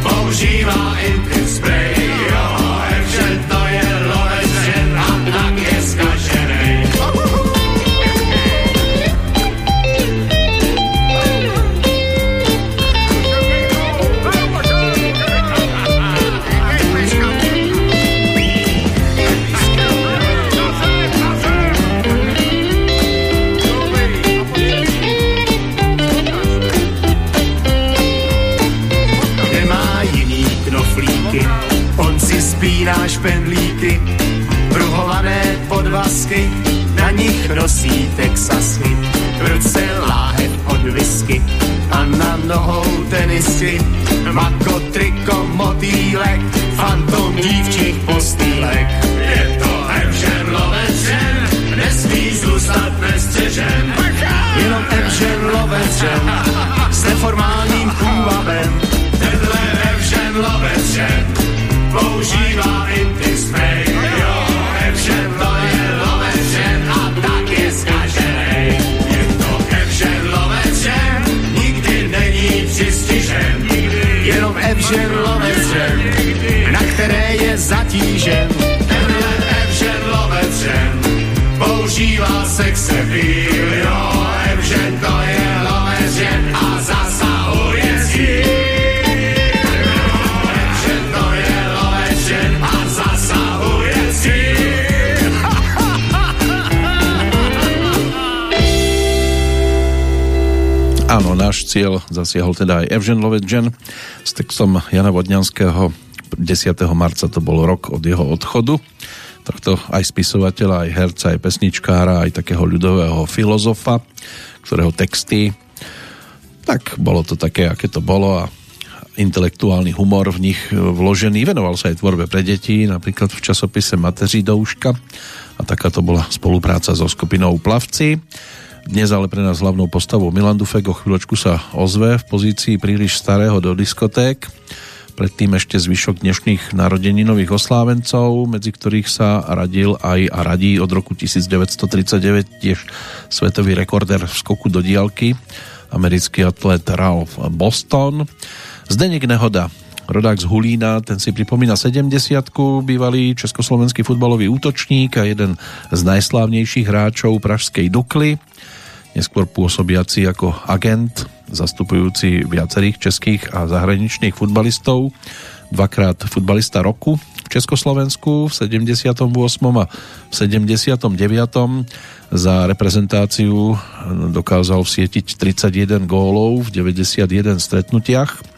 používá intim spray, jo, špendlíky, pruhované podvazky, na nich nosí texasky, v ruce láhev od whisky a na nohou tenisky, mako, triko, motýlek, fantom dívčích postýlek. Je to Evžen lovec žen, nesmí zůstat nestřežen. Jenom Evžen lovec žen, s neformálním půvabem, Tenhle Evžen lovec žen, používá intim spray, jo, Evžen to je lovec žen a tak je zkaženej. Je to Evžen lovec žen, nikdy není přistižen. jenom Evžen lovec žen, na které je zatížen. Tenhle Evžen lovec žen, používá sex appeal, náš cieľ zasiahol teda aj Evžen Lovedžen s textom Jana Vodňanského 10. marca to bol rok od jeho odchodu tohto aj spisovateľa, aj herca, aj pesničkára, aj takého ľudového filozofa, ktorého texty tak bolo to také, aké to bolo a intelektuálny humor v nich vložený. Venoval sa aj tvorbe pre deti, napríklad v časopise Mateří douška a taká to bola spolupráca so skupinou Plavci. Dnes ale pre nás hlavnou postavou Milan Dufek o chvíľočku sa ozve v pozícii príliš starého do diskoték. Predtým ešte zvyšok dnešných narodeninových oslávencov, medzi ktorých sa radil aj a radí od roku 1939 tiež svetový rekorder v skoku do diálky, americký atlet Ralph Boston. Zdeněk Nehoda, rodák z Hulína, ten si pripomína 70 bývalý československý futbalový útočník a jeden z najslávnejších hráčov pražskej Dukly, neskôr pôsobiaci ako agent, zastupujúci viacerých českých a zahraničných futbalistov, dvakrát futbalista roku v Československu v 78. a v 79. za reprezentáciu dokázal vsietiť 31 gólov v 91 stretnutiach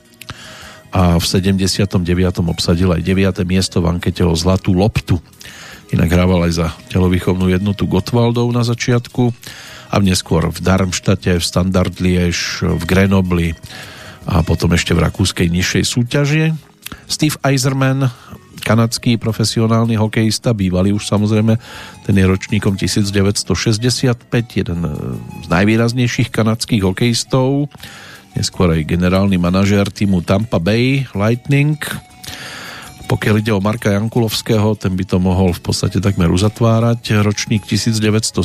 a v 79. obsadil aj 9. miesto v ankete o Zlatú loptu. Inak hrával aj za telovýchovnú jednotu Gottwaldov na začiatku a neskôr v Darmštate, v Standard Liège, v Grenobli a potom ešte v rakúskej nižšej súťaži. Steve Eiserman, kanadský profesionálny hokejista, bývalý už samozrejme, ten je ročníkom 1965, jeden z najvýraznejších kanadských hokejistov, neskôr aj generálny manažér týmu Tampa Bay Lightning. Pokiaľ ide o Marka Jankulovského, ten by to mohol v podstate takmer uzatvárať. Ročník 1977,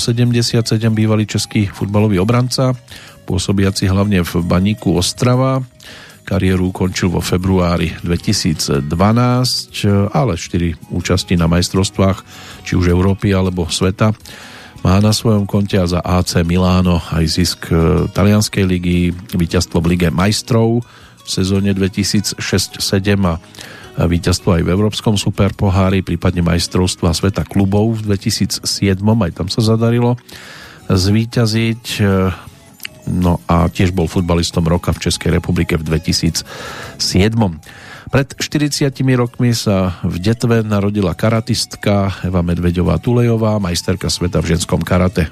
bývalý český futbalový obranca, pôsobiaci hlavne v Baníku Ostrava. Kariéru ukončil vo februári 2012, ale 4 účasti na majstrovstvách, či už Európy alebo sveta. Má na svojom konte a za AC Miláno aj zisk e, talianskej ligy, víťazstvo v Lige majstrov v sezóne 2006-2007 a víťazstvo aj v Európskom superpohári, prípadne majstrovstva sveta klubov v 2007, aj tam sa zadarilo zvíťaziť. No a tiež bol futbalistom roka v Českej republike v 2007. Pred 40 rokmi sa v Detve narodila karatistka Eva Medveďová Tulejová, majsterka sveta v ženskom karate.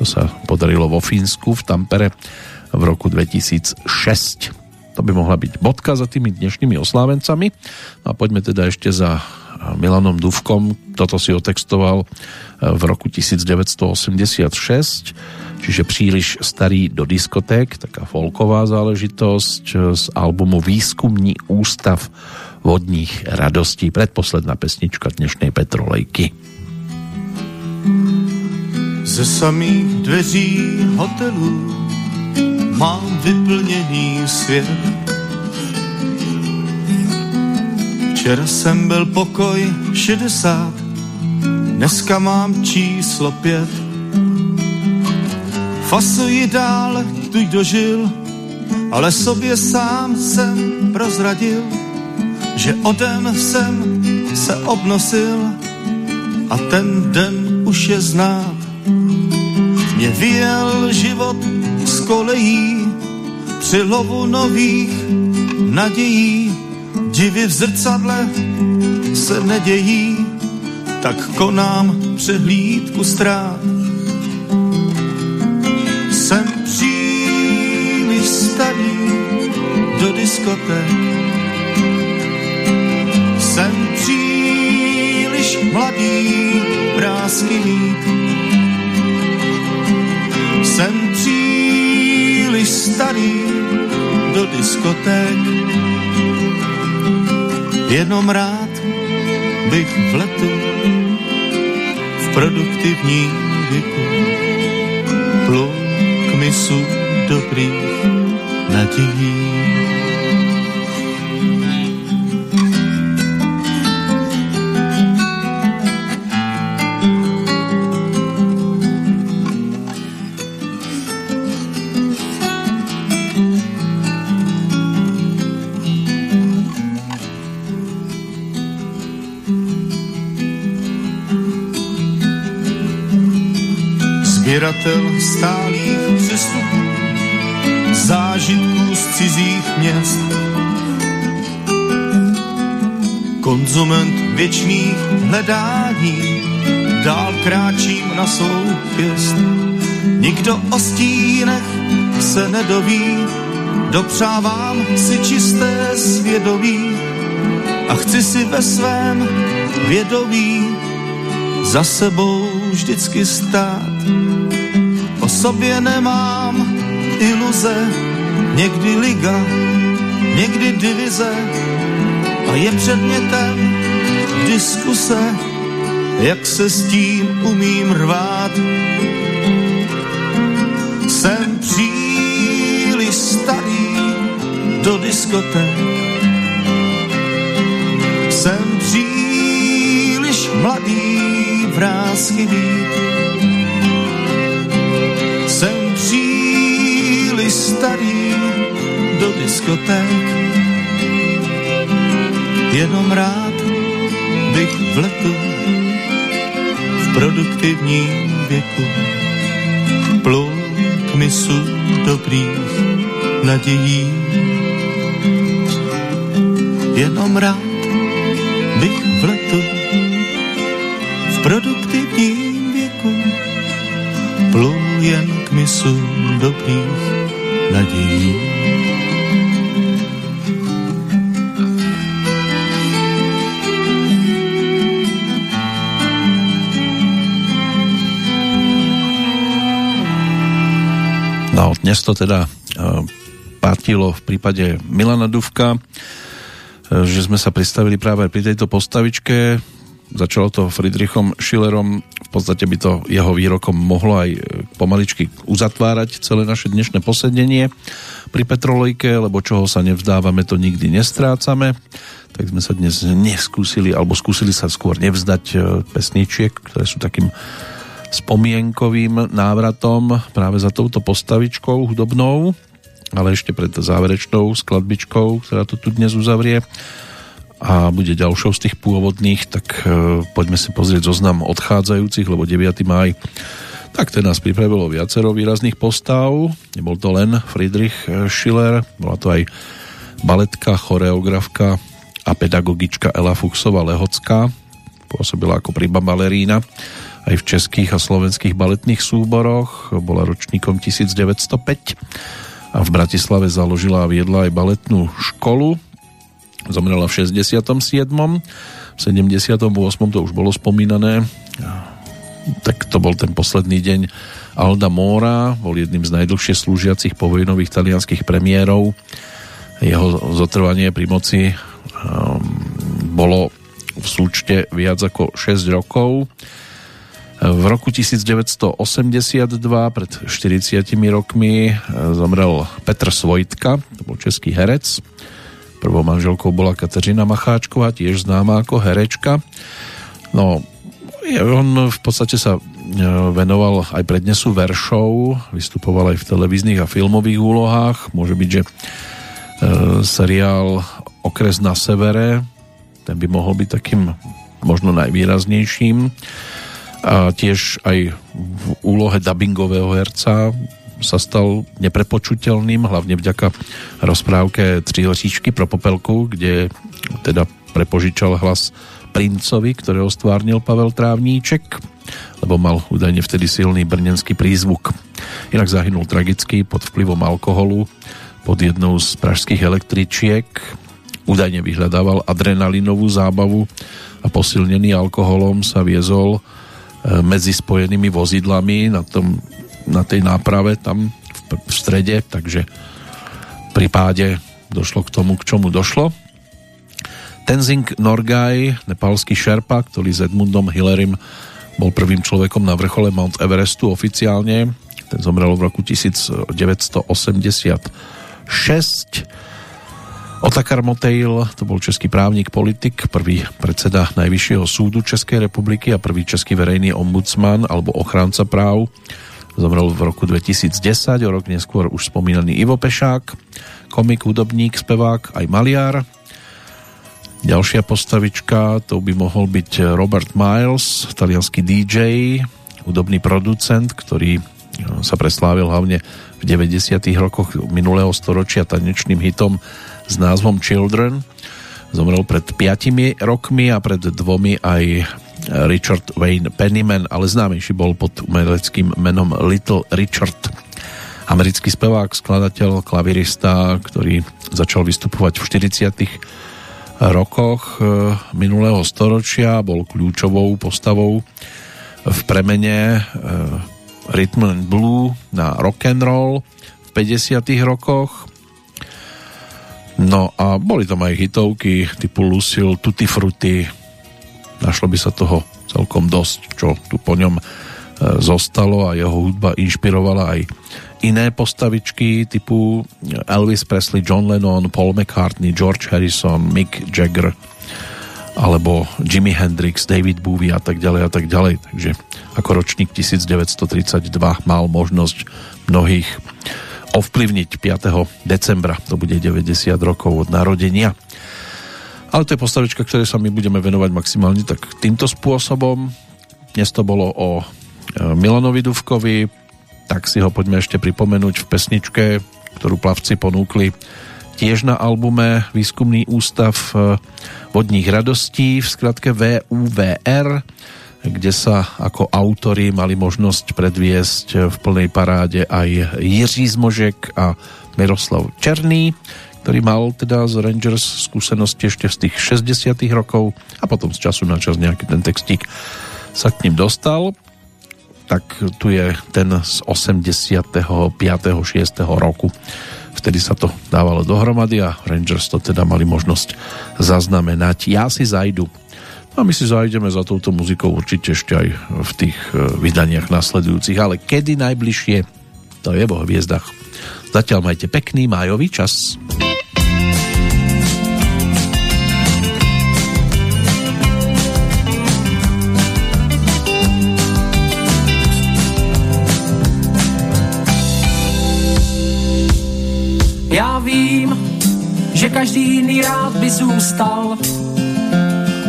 To sa podarilo vo Fínsku v Tampere v roku 2006. To by mohla byť bodka za tými dnešnými oslávencami. No a poďme teda ešte za Milanom Duvkom. Toto si otextoval v roku 1986, čiže príliš starý do diskoték, taká folková záležitosť z albumu Výskumní ústav vodních radostí. Predposledná pesnička dnešnej Petrolejky. Ze samých dveří hotelů mám vyplněný svět. Včera jsem byl pokoj 60, dneska mám číslo 5. Fasuji dál, tuď dožil, ale sobě sám jsem prozradil, že odem jsem se obnosil a ten den už je znát. Mě vyjel život z kolejí při lovu nových nadějí. Divy v zrcadle se nedějí, tak konám přehlídku ztrát. Jsem příliš starý do diskoték. Jsem příliš mladý vrázky mít. Jsem příliš starý do diskoték. Jenom rád bych v letu v produktivním věku plul k misu dobrých nadějí. Sběratel stálých přestupů, zážitků z cizích měst. Konzument věčných hledání, dál kráčím na svou pěst. Nikdo o stínech se nedoví, dopřávám si čisté svědomí a chci si ve svém vědomí za sebou vždycky stát sobě nemám iluze, někdy liga, někdy divize. A je předmětem diskuse, jak se s tím umím rvát. Jsem příliš starý do diskoték, jsem příliš mladý vrázky být diskoték. Jenom rád bych v letu v produktivním věku plul k misu dobrých nadějí. Jenom rád bych v dnes to teda uh, platilo v prípade Milana Duvka, uh, že sme sa pristavili práve pri tejto postavičke. Začalo to Friedrichom Schillerom podstate by to jeho výrokom mohlo aj e, pomaličky uzatvárať celé naše dnešné posedenie pri Petrolejke, lebo čoho sa nevzdávame, to nikdy nestrácame. Tak sme sa dnes neskúsili, alebo skúsili sa skôr nevzdať e, pesničiek, ktoré sú takým spomienkovým návratom práve za touto postavičkou hudobnou, ale ešte pred záverečnou skladbičkou, ktorá to tu dnes uzavrie a bude ďalšou z tých pôvodných, tak e, poďme si pozrieť zoznam odchádzajúcich, lebo 9. maj tak ten nás pripravilo viacero výrazných postav. Nebol to len Friedrich e, Schiller, bola to aj baletka, choreografka a pedagogička Ela Fuchsova-Lehocká. Pôsobila ako priba balerína aj v českých a slovenských baletných súboroch. Bola ročníkom 1905 a v Bratislave založila a viedla aj baletnú školu Zomrela v 67. v 78. to už bolo spomínané tak to bol ten posledný deň Alda Mora, bol jedným z najdlhšie slúžiacich povojnových talianských premiérov. Jeho zotrvanie pri moci um, bolo v súčte viac ako 6 rokov. V roku 1982, pred 40 rokmi, zomrel Petr Svojtka, to bol český herec. Prvou manželkou bola Kateřina Macháčková, tiež známa ako herečka. No, on v podstate sa e, venoval aj prednesu veršov, vystupoval aj v televíznych a filmových úlohách. Môže byť, že e, seriál Okres na severe, ten by mohol byť takým možno najvýraznejším. A tiež aj v úlohe dubbingového herca sa stal neprepočutelným, hlavne vďaka rozprávke Tři letičky pro popelku, kde teda prepožičal hlas princovi, ktorého stvárnil Pavel Trávníček, lebo mal údajne vtedy silný brnenský prízvuk. Inak zahynul tragicky pod vplyvom alkoholu pod jednou z pražských električiek. Údajne vyhľadával adrenalinovú zábavu a posilnený alkoholom sa viezol medzi spojenými vozidlami na, tom, na tej náprave tam v strede, takže pri páde došlo k tomu, k čomu došlo. Tenzing Norgay, nepálsky šerpa, ktorý s Edmundom Hillerim bol prvým človekom na vrchole Mount Everestu oficiálne. Ten zomrel v roku 1986. Otakar Motejl, to bol český právnik, politik, prvý predseda Najvyššieho súdu Českej republiky a prvý český verejný ombudsman alebo ochránca práv. Zomrel v roku 2010, o rok neskôr už spomínaný Ivo Pešák, komik, hudobník, spevák, aj maliar. Ďalšia postavička, to by mohol byť Robert Miles, talianský DJ, hudobný producent, ktorý no, sa preslávil hlavne v 90. rokoch minulého storočia tanečným hitom s názvom Children. Zomrel pred 5 rokmi a pred dvomi aj Richard Wayne Pennyman, ale známejší bol pod umeleckým menom Little Richard. Americký spevák, skladateľ, klavirista, ktorý začal vystupovať v 40 rokoch e, minulého storočia, bol kľúčovou postavou v premene e, Rhythm and Blue na rock and roll v 50 rokoch. No a boli tam aj hitovky typu Lucille, Tutti Frutti. Našlo by sa toho celkom dosť, čo tu po ňom e, zostalo a jeho hudba inšpirovala aj iné postavičky typu Elvis Presley, John Lennon, Paul McCartney, George Harrison, Mick Jagger alebo Jimi Hendrix, David Bowie a tak ďalej a tak ďalej. Takže ako ročník 1932 mal možnosť mnohých ovplyvniť 5. decembra, to bude 90 rokov od narodenia. Ale to je postavička, ktoré sa my budeme venovať maximálne tak týmto spôsobom. Dnes to bolo o e, Milanovi Duvkovi, tak si ho poďme ešte pripomenúť v pesničke, ktorú plavci ponúkli tiež na albume Výskumný ústav e, vodních radostí v skratke VUVR, kde sa ako autory mali možnosť predviesť v plnej paráde aj Jiří Zmožek a Miroslav Černý, ktorý mal teda z Rangers skúsenosti ešte z tých 60 rokov a potom z času na čas nejaký ten textík sa k ním dostal tak tu je ten z 85. 6. roku. Vtedy sa to dávalo dohromady a Rangers to teda mali možnosť zaznamenať. Ja si zajdu. A my si zajdeme za touto muzikou určite ešte aj v tých e, vydaniach nasledujúcich, ale kedy najbližšie, to je vo hviezdach. Zatiaľ majte pekný májový čas. Já vím, že každý jiný rád by zůstal.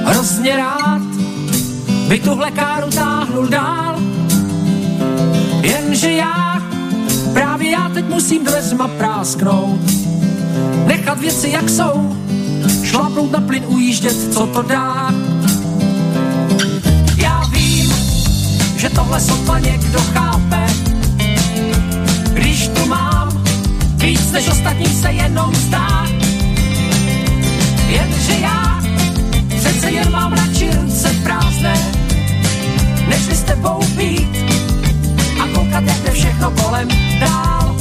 Hrozně rád by tuhle káru táhnul dál. Jenže já, právě já teď musím dveřma prásknout. Nechat věci jak jsou, šlapnout na plyn, ujíždět, co to dá. Já vím, že tohle sotva někdo chápe, když tu mám Víc než ostatní se jenom zdá. Jenže já přece jen mám ruce prázdné, než s tebou být a koukat, jak všechno kolem dál.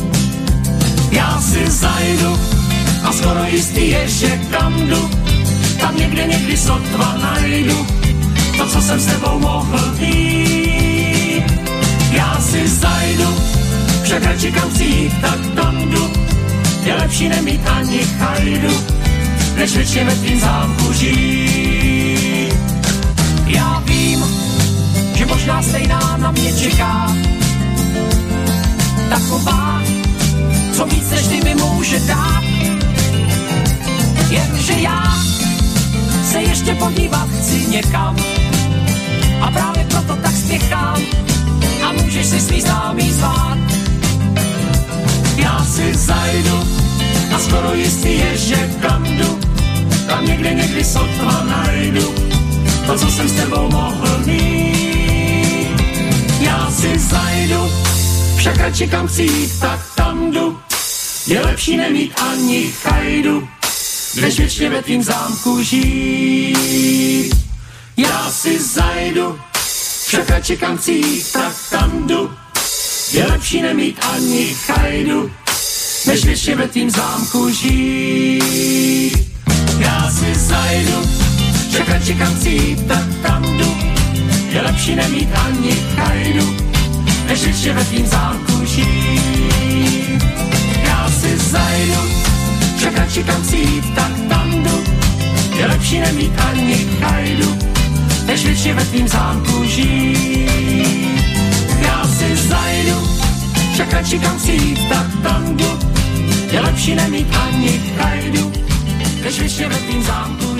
Já si zajdu a skoro jistý je, že kam jdu, tam někde někdy sotva najdu to, co jsem s tebou mohl být. Já si zajdu, však radši kam jít, tak tam jdu. Je lepší nemít ani chajdu, než věčně ve tvým zámku žít. Že možná stejná na mě čeká. Taková, co víc než ty mi může dát. Jenže já se ještě podívat chci někam. A právě proto tak spěchám a můžeš si svý známý zvát. Já si zajdu a skoro jistý je, že kam jdu, tam někde někdy sotva najdu to, co jsem s tebou mohl mít. Si zajdu, však radši kam chci jít, tak tam jdu. Je lepší nemít ani chajdu, než věčně ve tvým zámku žít. Já si zajdu, však radši kam chci jít, tak tam jdu. Je lepší nemít ani chajdu, než věčně ve tvým zámku žít. Já si zajdu, však radši kam chci jít, tak tam jdu. Je lepší nemít ani chajdu, než věčně ve tvým zámku žít. Já si zajdu, však radši kam chci jít, tak tam jdu. Je lepší nemít ani chajdu, než věčně ve tvým zámku žít. Já si zajdu, však radši kam chci jít, tak tam jdu. Je lepší nemít ani chajdu, než věčně ve tvým zámku